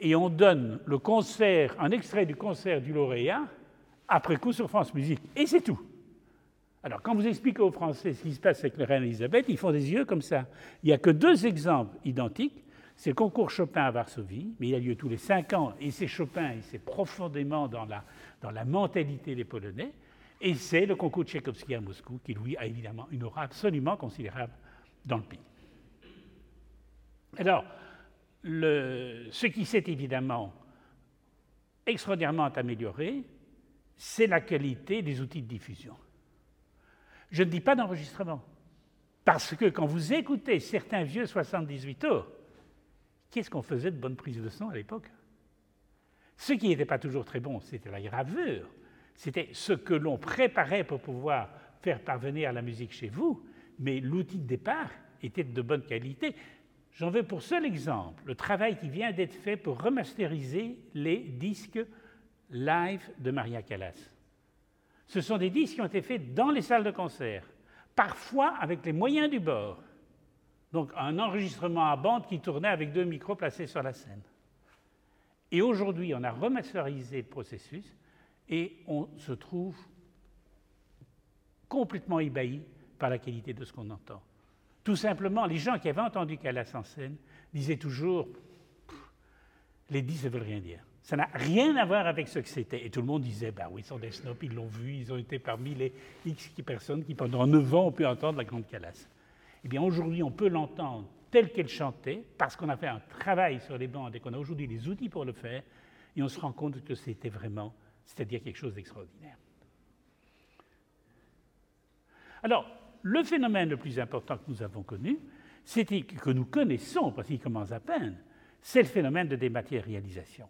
Et on donne le concert, un extrait du concert du lauréat, après coup sur France Musique. Et c'est tout. Alors, quand vous expliquez aux Français ce qui se passe avec la reine Elisabeth, ils font des yeux comme ça. Il n'y a que deux exemples identiques. C'est le concours Chopin à Varsovie, mais il a lieu tous les cinq ans, et c'est Chopin, et c'est profondément dans la, dans la mentalité des Polonais. Et c'est le concours Tchaïkovski à Moscou, qui lui a évidemment une aura absolument considérable dans le pays. Alors, ce qui s'est évidemment extraordinairement amélioré, c'est la qualité des outils de diffusion. Je ne dis pas d'enregistrement. Parce que quand vous écoutez certains vieux 78 tours, qu'est-ce qu'on faisait de bonnes prises de son à l'époque? Ce qui n'était pas toujours très bon, c'était la gravure. C'était ce que l'on préparait pour pouvoir faire parvenir la musique chez vous, mais l'outil de départ était de bonne qualité. J'en veux pour seul exemple le travail qui vient d'être fait pour remasteriser les disques live de Maria Callas. Ce sont des disques qui ont été faits dans les salles de concert, parfois avec les moyens du bord. Donc un enregistrement à bande qui tournait avec deux micros placés sur la scène. Et aujourd'hui, on a remasterisé le processus et on se trouve complètement ébahi par la qualité de ce qu'on entend. Tout simplement, les gens qui avaient entendu Calas en scène disaient toujours les disques ne veulent rien dire. Ça n'a rien à voir avec ce que c'était. Et tout le monde disait, ben oui, ils sont des snobs, ils l'ont vu, ils ont été parmi les X personnes qui, pendant neuf ans, ont pu entendre la Grande Calas. Eh bien, aujourd'hui, on peut l'entendre telle qu'elle chantait, parce qu'on a fait un travail sur les bandes et qu'on a aujourd'hui les outils pour le faire, et on se rend compte que c'était vraiment, c'est-à-dire quelque chose d'extraordinaire. Alors, le phénomène le plus important que nous avons connu, que nous connaissons, parce qu'il commence à peine, c'est le phénomène de dématérialisation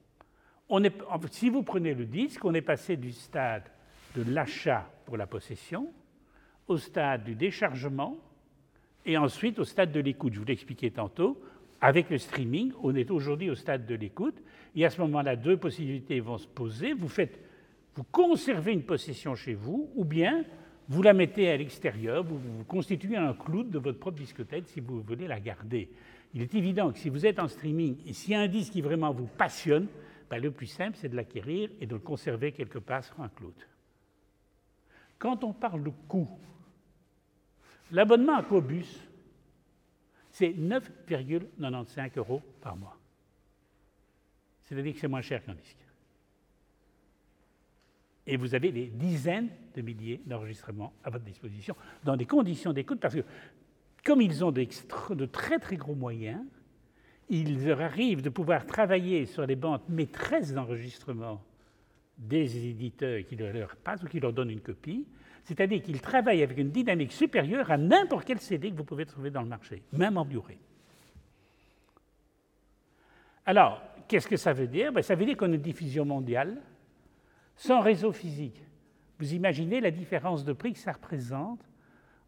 si vous prenez le disque, on est passé du stade de l'achat pour la possession au stade du déchargement et ensuite au stade de l'écoute. Je vous l'expliquais tantôt. Avec le streaming, on est aujourd'hui au stade de l'écoute. Et à ce moment-là, deux possibilités vont se poser. Vous, faites, vous conservez une possession chez vous ou bien vous la mettez à l'extérieur, vous, vous, constituez un cloud de votre propre discothèque si vous voulez la garder. Il est évident que si vous êtes en streaming et s'il y a un disque qui vraiment vous passionne, ben, le plus simple, c'est de l'acquérir et de le conserver quelque part sur un cloud. Quand on parle de coût, l'abonnement à Cobus, c'est 9,95 euros par mois. C'est-à-dire que c'est moins cher qu'un disque. Et vous avez des dizaines de milliers d'enregistrements à votre disposition dans des conditions d'écoute, parce que comme ils ont de très très gros moyens, il leur arrive de pouvoir travailler sur les bandes maîtresses d'enregistrement des éditeurs qui leur passent ou qui leur donnent une copie, c'est-à-dire qu'ils travaillent avec une dynamique supérieure à n'importe quel CD que vous pouvez trouver dans le marché, même en Blu-ray. Alors, qu'est-ce que ça veut dire? Ben, Ça veut dire qu'on a une diffusion mondiale sans réseau physique. Vous imaginez la différence de prix que ça représente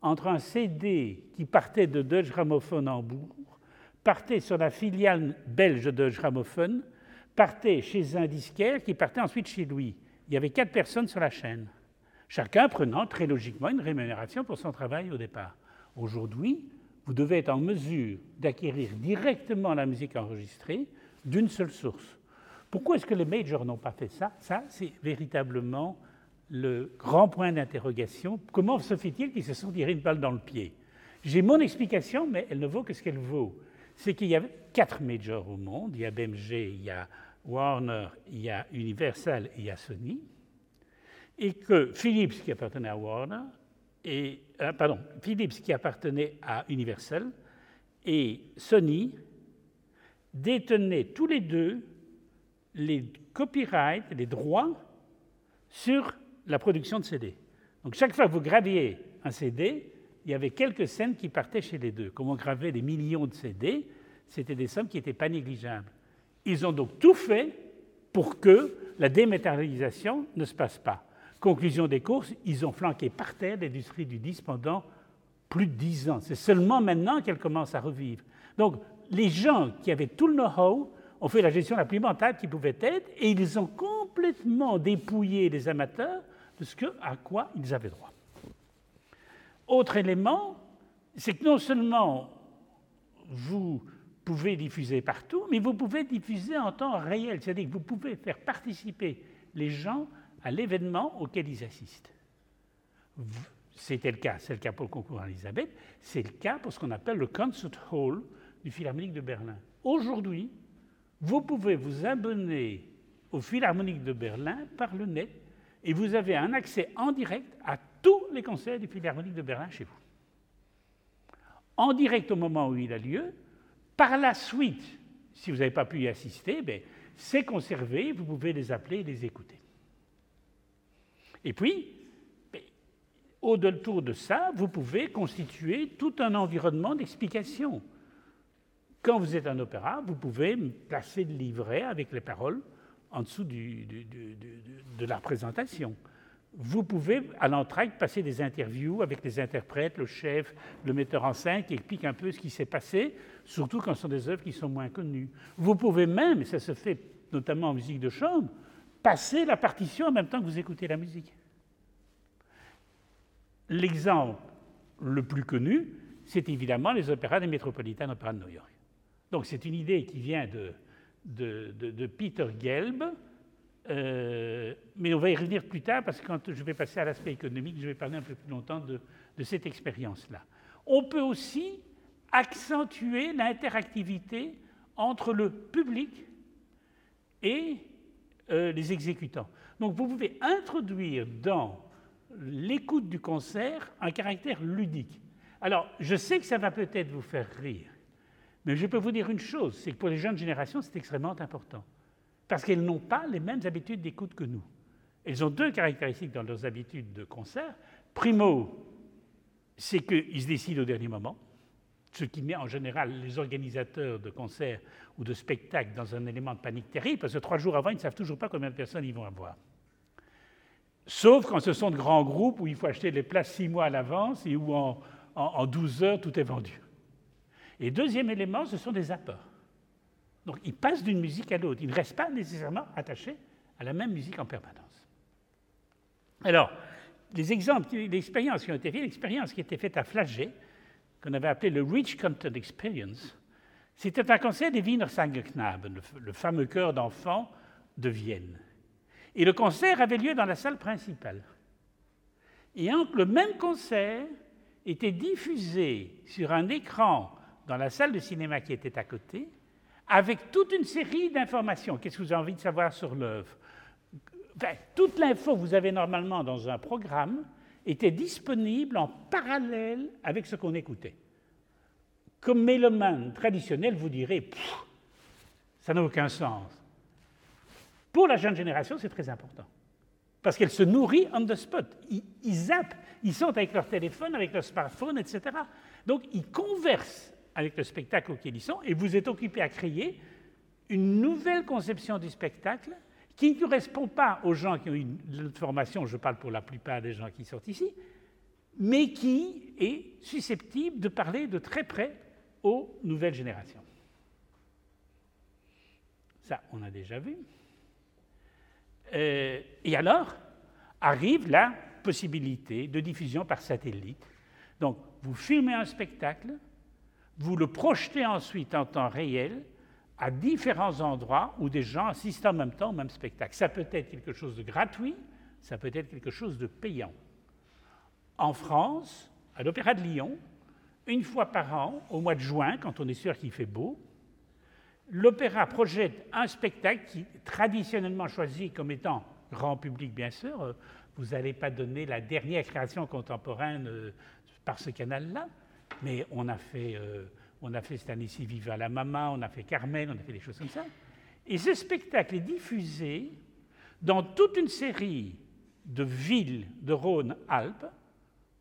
entre un CD qui partait de Deutsche Grammophon Hambourg partait sur la filiale belge de Gramophone, partait chez un disquaire qui partait ensuite chez lui. Il y avait quatre personnes sur la chaîne, chacun prenant très logiquement une rémunération pour son travail au départ. Aujourd'hui, vous devez être en mesure d'acquérir directement la musique enregistrée d'une seule source. Pourquoi est-ce que les majors n'ont pas fait ça? Ça, c'est véritablement le grand point d'interrogation. Comment se fait-il qu'ils se sont tirés une balle dans le pied? J'ai mon explication, mais elle ne vaut que ce qu'elle vaut c'est qu'il y a quatre majors au monde. Il y a BMG, il y a Warner, il y a Universal et il y a Sony. Et que Philips, qui appartenait à Warner, et, euh, pardon, Philips qui appartenait à Universal et Sony détenaient tous les deux les copyrights, les droits sur la production de CD. Donc chaque fois que vous graviez un CD, il y avait quelques scènes qui partaient chez les deux. Comme on gravait des millions de CD, c'était des sommes qui n'étaient pas négligeables. Ils ont donc tout fait pour que la dématérialisation ne se passe pas. Conclusion des courses, ils ont flanqué par terre l'industrie du disque pendant plus de dix ans. C'est seulement maintenant qu'elle commence à revivre. Donc, les gens qui avaient tout le know-how ont fait la gestion la plus mentale qui pouvait être et ils ont complètement dépouillé les amateurs de ce à quoi ils avaient droit. Autre élément, c'est que non seulement vous pouvez diffuser partout, mais vous pouvez diffuser en temps réel, c'est-à-dire que vous pouvez faire participer les gens à l'événement auquel ils assistent. C'était le cas, c'est le cas pour le concours Elisabeth, c'est le cas pour ce qu'on appelle le Concert Hall du Philharmonique de Berlin. Aujourd'hui, vous pouvez vous abonner au Philharmonique de Berlin par le net et vous avez un accès en direct à tous les concerts du Philharmonique de Berlin chez vous. En direct au moment où il a lieu. Par la suite, si vous n'avez pas pu y assister, ben, c'est conservé, vous pouvez les appeler et les écouter. Et puis, au-delà de ça, vous pouvez constituer tout un environnement d'explication. Quand vous êtes un opéra, vous pouvez placer le livret avec les paroles en dessous de la présentation. Vous pouvez, à l'entracte, passer des interviews avec les interprètes, le chef, le metteur en scène, qui explique un peu ce qui s'est passé, surtout quand ce sont des œuvres qui sont moins connues. Vous pouvez même, et ça se fait notamment en musique de chambre, passer la partition en même temps que vous écoutez la musique. L'exemple le plus connu, c'est évidemment les opéras des Metropolitan Opera de New York. Donc c'est une idée qui vient de, de, Peter Gelb, euh, mais on va y revenir plus tard parce que quand je vais passer à l'aspect économique, je vais parler un peu plus longtemps de, cette expérience-là. On peut aussi accentuer l'interactivité entre le public et euh, les exécutants. Donc vous pouvez introduire dans l'écoute du concert un caractère ludique. Alors, je sais que ça va peut-être vous faire rire, mais je peux vous dire une chose, c'est que pour les jeunes générations, c'est extrêmement important. Parce qu'elles n'ont pas les mêmes habitudes d'écoute que nous. Elles ont deux caractéristiques dans leurs habitudes de concert. Primo, c'est qu'ils se décident au dernier moment, ce qui met en général les organisateurs de concerts ou de spectacles dans un élément de panique terrible, parce que trois jours avant, ils ne savent toujours pas combien de personnes ils vont avoir. Sauf quand ce sont de grands groupes où il faut acheter les places six mois à l'avance et où en, en, 12 heures, tout est vendu. Et deuxième élément, ce sont des zappers. Donc ils passent d'une musique à l'autre. Ils ne restent pas nécessairement attachés à la même musique en permanence. Alors, les exemples, les expériences qui ont été faites, l'expérience qui a été faite à Flagey, qu'on avait appelé le Rich Content Experience, c'était un concert des Wiener Sangeknaben, le, fameux chœur d'enfants de Vienne. Et le concert avait lieu dans la salle principale. Et le même concert était diffusé sur un écran dans la salle de cinéma qui était à côté, avec toute une série d'informations. Qu'est-ce que vous avez envie de savoir sur l'œuvre? Toute l'info que vous avez normalement dans un programme était disponible en parallèle avec ce qu'on écoutait. Comme mélomane traditionnel, vous direz, ça n'a aucun sens. Pour la jeune génération, c'est très important. Parce qu'elle se nourrit on the spot. Ils, ils ils sont avec leur téléphone, avec leur smartphone, etc. Donc, ils conversent avec le spectacle auquel ils sont, et vous êtes occupé à créer une nouvelle conception du spectacle qui ne correspond pas aux gens qui ont une, une formation, je parle pour la plupart des gens qui sont ici, mais qui est susceptible de parler de très près aux nouvelles générations. Ça, on a déjà vu. Euh, et alors arrive la possibilité de diffusion par satellite. Donc, vous filmez un spectacle, vous le projetez ensuite en temps réel à différents endroits où des gens assistent en même temps au même spectacle. Ça peut être quelque chose de gratuit, ça peut être quelque chose de payant. En France, à l'Opéra de Lyon, une fois par an, au mois de juin, quand on est sûr qu'il fait beau, l'opéra projette un spectacle qui traditionnellement choisi comme étant grand public, bien sûr. Vous n'allez pas donner la dernière création contemporaine euh, par ce canal-là, mais on a fait, euh, on a fait cette année-ci Viva la Mama, on a fait Carmen, on a fait des choses comme ça. Et ce spectacle est diffusé dans toute une série de villes de Rhône-Alpes.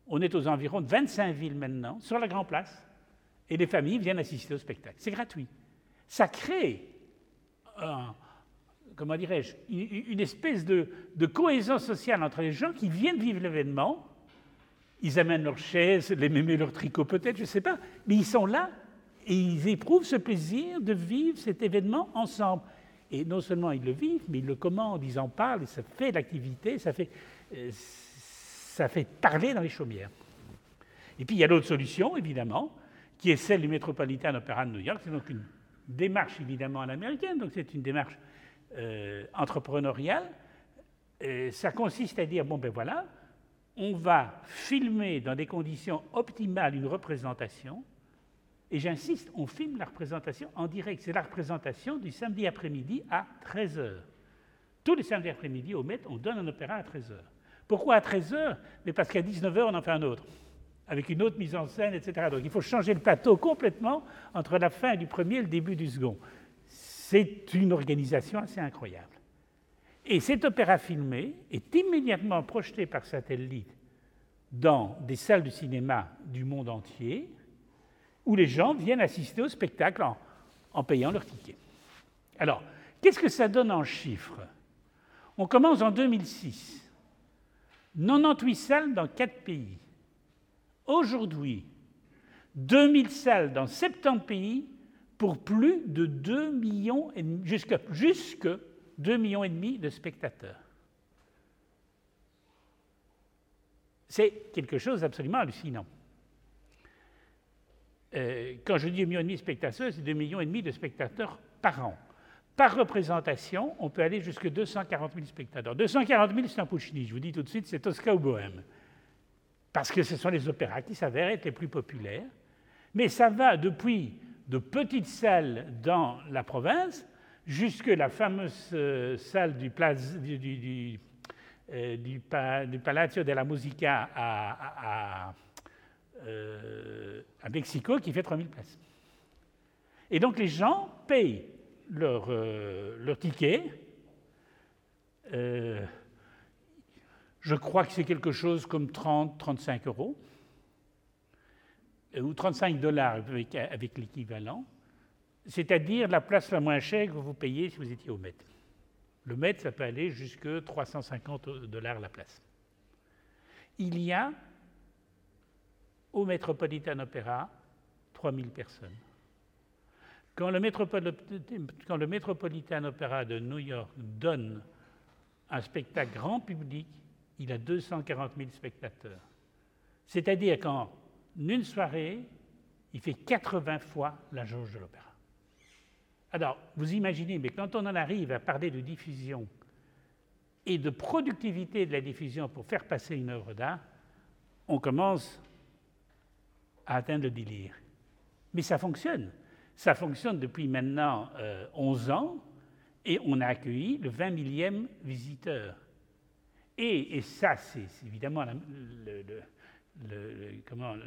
On est aux environs de 25 villes maintenant, sur la Grand Place, et les familles viennent assister au spectacle. C'est gratuit. Ça crée comment dirais-je, une espèce de, cohésion sociale entre les gens qui viennent vivre l'événement. Ils amènent leurs chaises, les mémés, leurs tricots peut-être, je ne sais pas, mais ils sont là et ils éprouvent ce plaisir de vivre cet événement ensemble. Et non seulement ils le vivent, mais ils le commandent, ils en parlent, et ça fait l'activité, ça fait, euh, ça fait parler dans les chaumières. Et puis il y a l'autre solution, évidemment, qui est celle du Metropolitan Opera de New York. C'est donc une démarche évidemment à l'américaine, donc c'est une démarche euh, entrepreneuriale, ça consiste à dire, bon ben voilà, on va filmer dans des conditions optimales une représentation, et j'insiste, on filme la représentation en direct. C'est la représentation du samedi après-midi à 13h. Tous les samedis après-midi au Met, on donne un opéra à 13h. Pourquoi à 13h Mais parce qu'à 19h, on en fait un autre, avec une autre mise en scène, etc. Donc il faut changer le plateau complètement entre la fin du premier et le début du second. C'est une organisation assez incroyable. Et cet opéra filmé est immédiatement projeté par satellite dans des salles de cinéma du monde entier, où les gens viennent assister au spectacle en, payant leur ticket. Alors, qu'est-ce que ça donne en chiffres? On commence en 2006. 98 salles dans 4 pays. Aujourd'hui, 2000 salles dans 70 pays pour plus de 2 millions et jusque, jusque 2 millions et demi de spectateurs. C'est quelque chose d'absolument hallucinant. Euh, quand je dis 2 millions et demi de spectateurs, c'est 2 millions de spectateurs par an. Par représentation, on peut aller jusqu'à 240 000 spectateurs. 240 000, c'est un Puccini, je vous dis tout de suite, c'est Tosca ou Bohème. Parce que ce sont les opéras qui s'avèrent être les plus populaires. Mais ça va depuis de petites salles dans la province jusque la fameuse euh, salle du, du, euh, Palazzo della Musica à, euh, Mexico qui fait 3000 places. Et donc les gens payent leur, leur ticket. je crois que c'est quelque chose comme 30-35 euros. Euh, ou 35 dollars avec, l'équivalent, c'est-à-dire la place la moins chère que vous payez si vous étiez au Met. Le Met, ça peut aller jusqu'à 350 dollars la place. Il y a au Metropolitan Opera 3000 personnes. Quand le, quand le Metropolitan Opera de New York donne un spectacle grand public, il a 240 000 spectateurs. C'est-à-dire quand une soirée, il fait 80 fois la jauge de l'opéra. Alors, vous imaginez, mais quand on en arrive à parler de diffusion et de productivité de la diffusion pour faire passer une œuvre d'art, on commence à atteindre le délire. Mais ça fonctionne. Ça fonctionne depuis maintenant 11 euh, ans et on a accueilli le 20 millième visiteur. Et, ça, c'est évidemment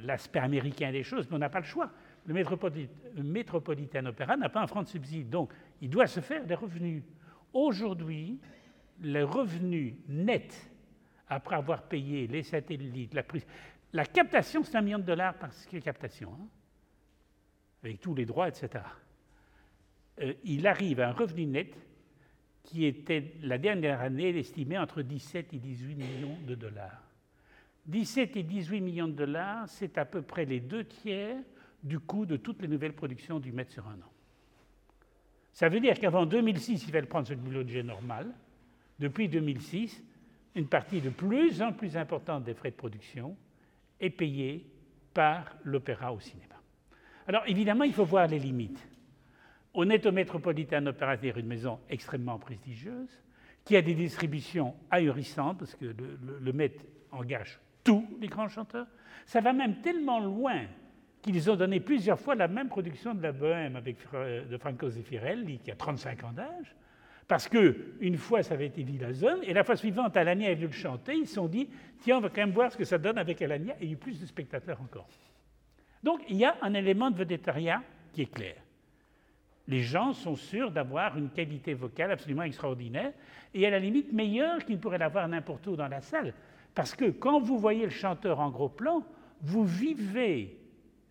l'aspect américain des choses, mais on n'a pas le choix. Le, Metropolitan Opera n'a pas un franc de subside, donc il doit se faire des revenus. Aujourd'hui, les revenus nets, après avoir payé les satellites, la, la captation, c'est un million de dollars par captation, hein, avec tous les droits, etc. Euh, il arrive à un revenu net qui était la dernière année estimé entre 17 et 18 millions de dollars. 17 et 18 millions de dollars, c'est à peu près les deux tiers du coût de toutes les nouvelles productions du mètre sur un an. Ça veut dire qu'avant 2006, il fallait prendre ce budget normal. Depuis 2006, une partie de plus en plus importante des frais de production est payée par l'opéra au cinéma. Alors évidemment, il faut voir les limites. On est au Metropolitan Opera, c'est-à-dire une maison extrêmement prestigieuse, qui a des distributions ahurissantes, parce que le, le, le Met engage tous les grands chanteurs. Ça va même tellement loin qu'ils ont donné plusieurs fois la même production de la Bohème avec, de Franco Zeffirelli, qui a 35 ans d'âge, Parce que une fois, ça avait été Villazone, et la fois suivante, Alania est venu le chanter. Ils se sont dit, tiens, on va quand même voir ce que ça donne avec Alania, et il y a eu plus de spectateurs encore. Donc, il y a un élément de vedettariat qui est clair. Les gens sont sûrs d'avoir une qualité vocale absolument extraordinaire, et à la limite meilleure qu'ils pourraient l'avoir n'importe où dans la salle. Parce que quand vous voyez le chanteur en gros plan, vous vivez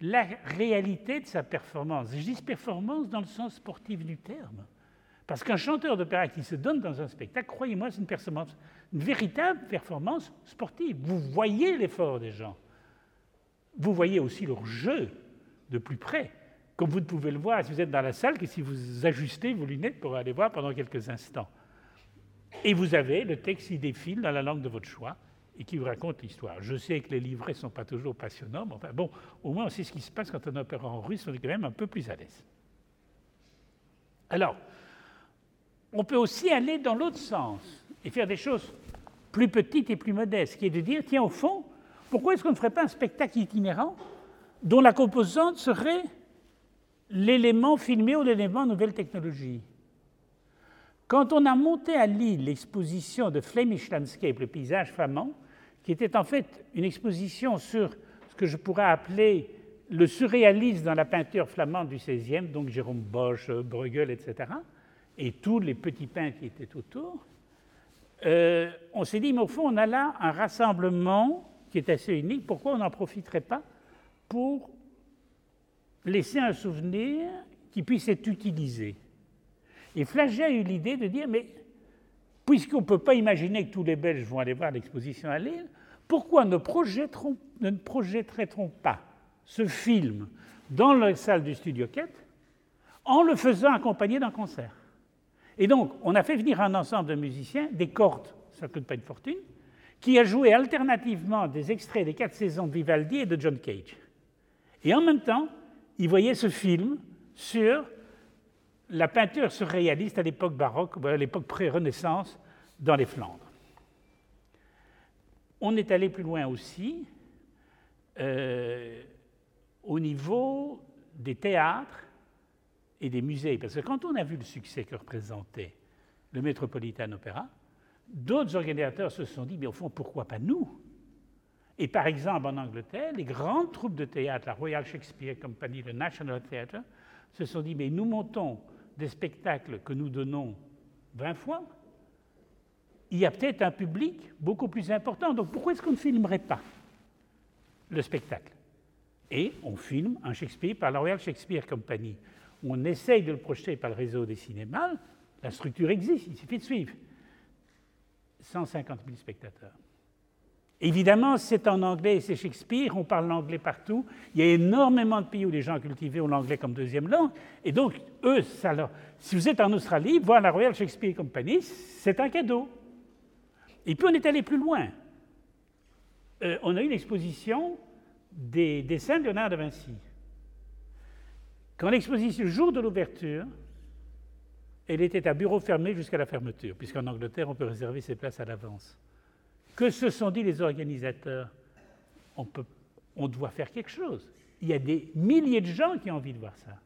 la réalité de sa performance. Je dis performance dans le sens sportif du terme. Parce qu'un chanteur d'opéra qui se donne dans un spectacle, croyez-moi, c'est une performance, une véritable performance sportive. Vous voyez l'effort des gens. Vous voyez aussi leur jeu de plus près, comme vous ne pouvez le voir si vous êtes dans la salle que si vous ajustez vos lunettes pour aller voir pendant quelques instants. Et vous avez le texte qui défile dans la langue de votre choix et qui vous raconte l'histoire. Je sais que les livrets ne sont pas toujours passionnants, mais enfin bon, au moins on sait ce qui se passe quand on opère en russe, on est quand même un peu plus à l'aise. Alors, on peut aussi aller dans l'autre sens et faire des choses plus petites et plus modestes, qui est de dire, tiens, au fond, pourquoi est-ce qu'on ne ferait pas un spectacle itinérant dont la composante serait l'élément filmé ou l'élément nouvelle technologie? Quand on a monté à Lille l'exposition de Flemish Landscape, le paysage flamand, qui était en fait une exposition sur ce que je pourrais appeler le surréalisme dans la peinture flamande du XVIe, donc Jérôme Bosch, Bruegel, etc., et tous les petits peintres qui étaient autour, euh, on s'est dit, mais au fond, on a là un rassemblement qui est assez unique, pourquoi on n'en profiterait pas pour laisser un souvenir qui puisse être utilisé? Et Flagey a eu l'idée de dire, mais puisqu'on ne peut pas imaginer que tous les Belges vont aller voir l'exposition à Lille, pourquoi ne, ne projetterait-on pas ce film dans la salle du Studio 4 en le faisant accompagner d'un concert? Et donc, on a fait venir un ensemble de musiciens, des cordes, ça ne coûte pas une fortune, qui a joué alternativement des extraits des quatre saisons de Vivaldi et de John Cage. Et en même temps, ils voyaient ce film sur la peinture surréaliste à l'époque baroque, à l'époque pré-Renaissance, dans les Flandres. On est allé plus loin aussi euh, au niveau des théâtres et des musées, parce que quand on a vu le succès que représentait le Metropolitan Opera, d'autres organisateurs se sont dit, mais au fond, pourquoi pas nous? Et par exemple, en Angleterre, les grandes troupes de théâtre, la Royal Shakespeare Company, le National Theatre, se sont dit, mais nous montons des spectacles que nous donnons 20 fois, il y a peut-être un public beaucoup plus important. Donc pourquoi est-ce qu'on ne filmerait pas le spectacle? Et on filme un Shakespeare par la Royal Shakespeare Company. On essaye de le projeter par le réseau des cinémas. La structure existe, il suffit de suivre. 150 000 spectateurs. Évidemment, c'est en anglais c'est Shakespeare, on parle l'anglais partout. Il y a énormément de pays où les gens cultivés ont l'anglais comme deuxième langue. Et donc, eux, si vous êtes en Australie, voir la Royal Shakespeare Company, c'est un cadeau. Et puis on est allé plus loin. Euh, on a eu l'exposition des dessins de Léonard de Vinci. Quand l'exposition, le jour de l'ouverture, elle était à bureau fermé jusqu'à la fermeture, puisqu'en Angleterre, on peut réserver ses places à l'avance. Que se sont dit les organisateurs? On, on doit faire quelque chose. Il y a des milliers de gens qui ont envie de voir ça.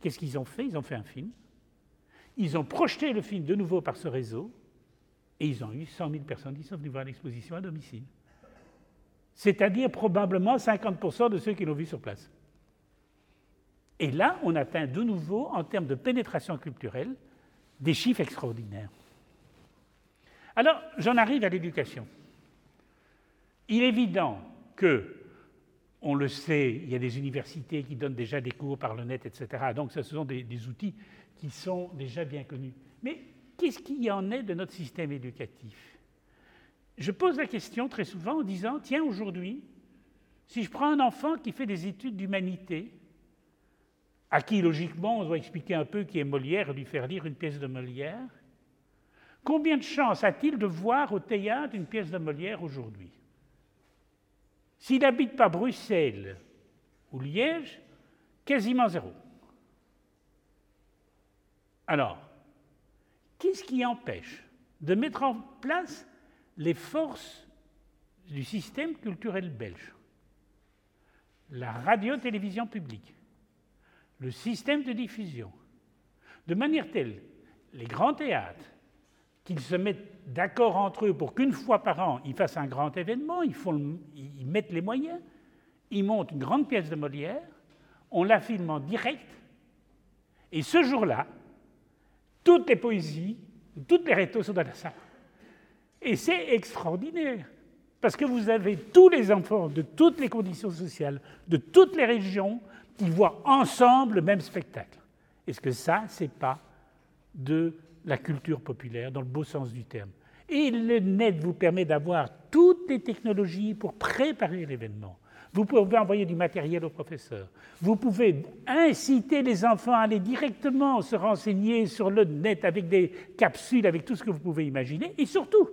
Qu'est-ce qu'ils ont fait? Ils ont fait un film. Ils ont projeté le film de nouveau par ce réseau. Et ils ont eu 100 000 personnes qui sont venues voir l'exposition à domicile. C'est-à-dire probablement 50% de ceux qui l'ont vu sur place. Et là, on atteint de nouveau, en termes de pénétration culturelle, des chiffres extraordinaires. Alors, j'en arrive à l'éducation. Il est évident que, on le sait, il y a des universités qui donnent déjà des cours par le net, etc. Donc, ce sont des, outils qui sont déjà bien connus. Mais qu'est-ce qu'il y en est de notre système éducatif? Je pose la question très souvent en disant, tiens, aujourd'hui, si je prends un enfant qui fait des études d'humanité, à qui, logiquement, on doit expliquer un peu qui est Molière et lui faire lire une pièce de Molière, combien de chances a-t-il de voir au théâtre une pièce de Molière aujourd'hui? S'il n'habite pas Bruxelles ou Liège, quasiment zéro. Alors, Qu'est-ce qui empêche de mettre en place les forces du système culturel belge? La radio-télévision publique, le système de diffusion, de manière telle, les grands théâtres, qu'ils se mettent d'accord entre eux pour qu'une fois par an, ils fassent un grand événement, ils, font ils mettent les moyens, ils montent une grande pièce de Molière, on la filme en direct, et ce jour-là, toutes les poésies, toutes les rétos sont dans la salle. Et c'est extraordinaire, parce que vous avez tous les enfants de toutes les conditions sociales, de toutes les régions, qui voient ensemble le même spectacle. Est-ce que ça, c'est pas de la culture populaire, dans le beau sens du terme? Et le net vous permet d'avoir toutes les technologies pour préparer l'événement. Vous pouvez envoyer du matériel aux professeurs. Vous pouvez inciter les enfants à aller directement se renseigner sur le net avec des capsules, avec tout ce que vous pouvez imaginer. Et surtout,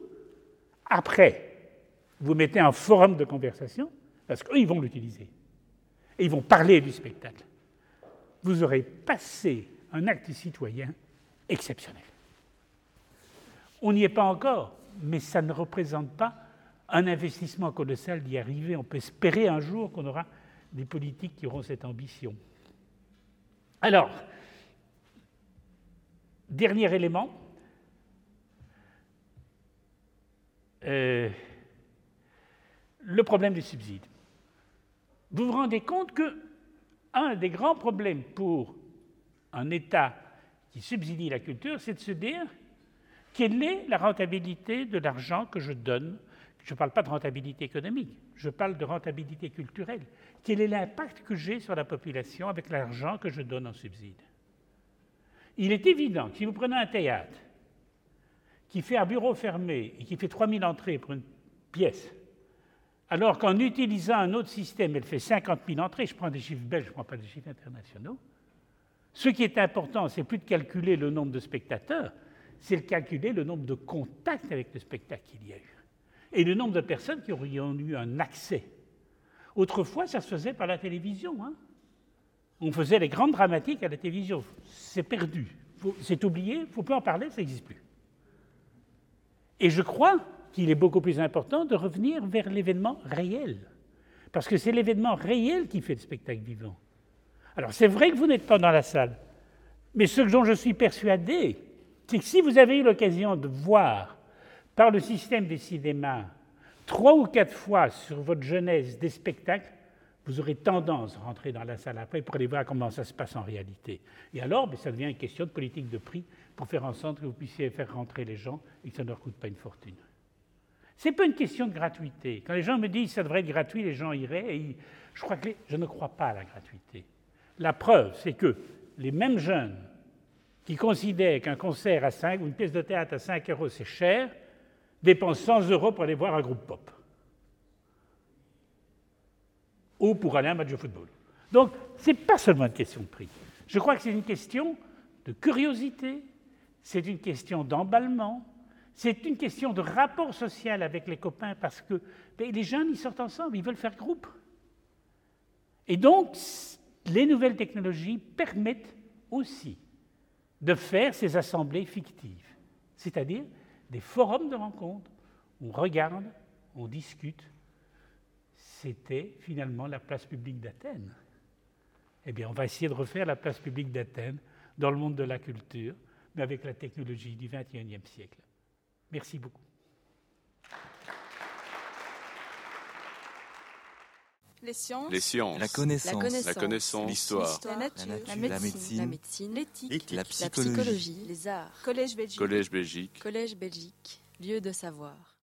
après, vous mettez un forum de conversation, parce qu'eux, ils vont l'utiliser. Et ils vont parler du spectacle. Vous aurez passé un acte citoyen exceptionnel. On n'y est pas encore, mais ça ne représente pas un investissement colossal d'y arriver. On peut espérer un jour qu'on aura des politiques qui auront cette ambition. Alors, dernier élément, euh, le problème des subsides. Vous vous rendez compte que un des grands problèmes pour un État qui subsidie la culture, c'est de se dire quelle est la rentabilité de l'argent que je donne Je ne parle pas de rentabilité économique, je parle de rentabilité culturelle. Quel est l'impact que j'ai sur la population avec l'argent que je donne en subside? Il est évident que si vous prenez un théâtre qui fait un bureau fermé et qui fait 3000 entrées pour une pièce, alors qu'en utilisant un autre système, elle fait 50 000 entrées, je prends des chiffres belges, je ne prends pas des chiffres internationaux, ce qui est important, c'est plus de calculer le nombre de spectateurs, c'est de calculer le nombre de contacts avec le spectacle qu'il y a eu et le nombre de personnes qui auraient eu un accès. Autrefois, ça se faisait par la télévision. Hein. On faisait les grandes dramatiques à la télévision. C'est perdu. C'est oublié, il ne faut plus en parler, ça n'existe plus. Et je crois qu'il est beaucoup plus important de revenir vers l'événement réel. Parce que c'est l'événement réel qui fait le spectacle vivant. Alors c'est vrai que vous n'êtes pas dans la salle, mais ce dont je suis persuadé, c'est que si vous avez eu l'occasion de voir par le système des cinémas trois ou quatre fois sur votre jeunesse des spectacles, vous aurez tendance à rentrer dans la salle après pour aller voir comment ça se passe en réalité. Et alors, ben, ça devient une question de politique de prix pour faire en sorte que vous puissiez faire rentrer les gens et que ça ne leur coûte pas une fortune. N'est pas une question de gratuité. Quand les gens me disent que ça devrait être gratuit, les gens iraient. Je je ne crois pas à la gratuité. La preuve, c'est que les mêmes jeunes qui considèrent qu'un concert à 5 ou une pièce de théâtre à 5 euros c'est cher, dépensent 100 euros pour aller voir un groupe pop. Ou pour aller à un match de football. Donc, ce n'est pas seulement une question de prix. Je crois que c'est une question de curiosité, c'est une question d'emballement, c'est une question de rapport social avec les copains parce que ben, les jeunes, ils sortent ensemble, ils veulent faire groupe. Et donc, les nouvelles technologies permettent aussi de faire ces assemblées fictives, c'est-à-dire des forums de rencontres. On regarde, on discute. C'était finalement la place publique d'Athènes. Eh bien, on va essayer de refaire la place publique d'Athènes dans le monde de la culture, mais avec la technologie du XXIe siècle. Merci beaucoup. Les sciences. La connaissance. La connaissance. L'histoire. La, nature. La médecine. L'éthique. La, psychologie. Les arts. Collège Belgique. Collège Belgique. Collège Belgique. Lieu de savoir.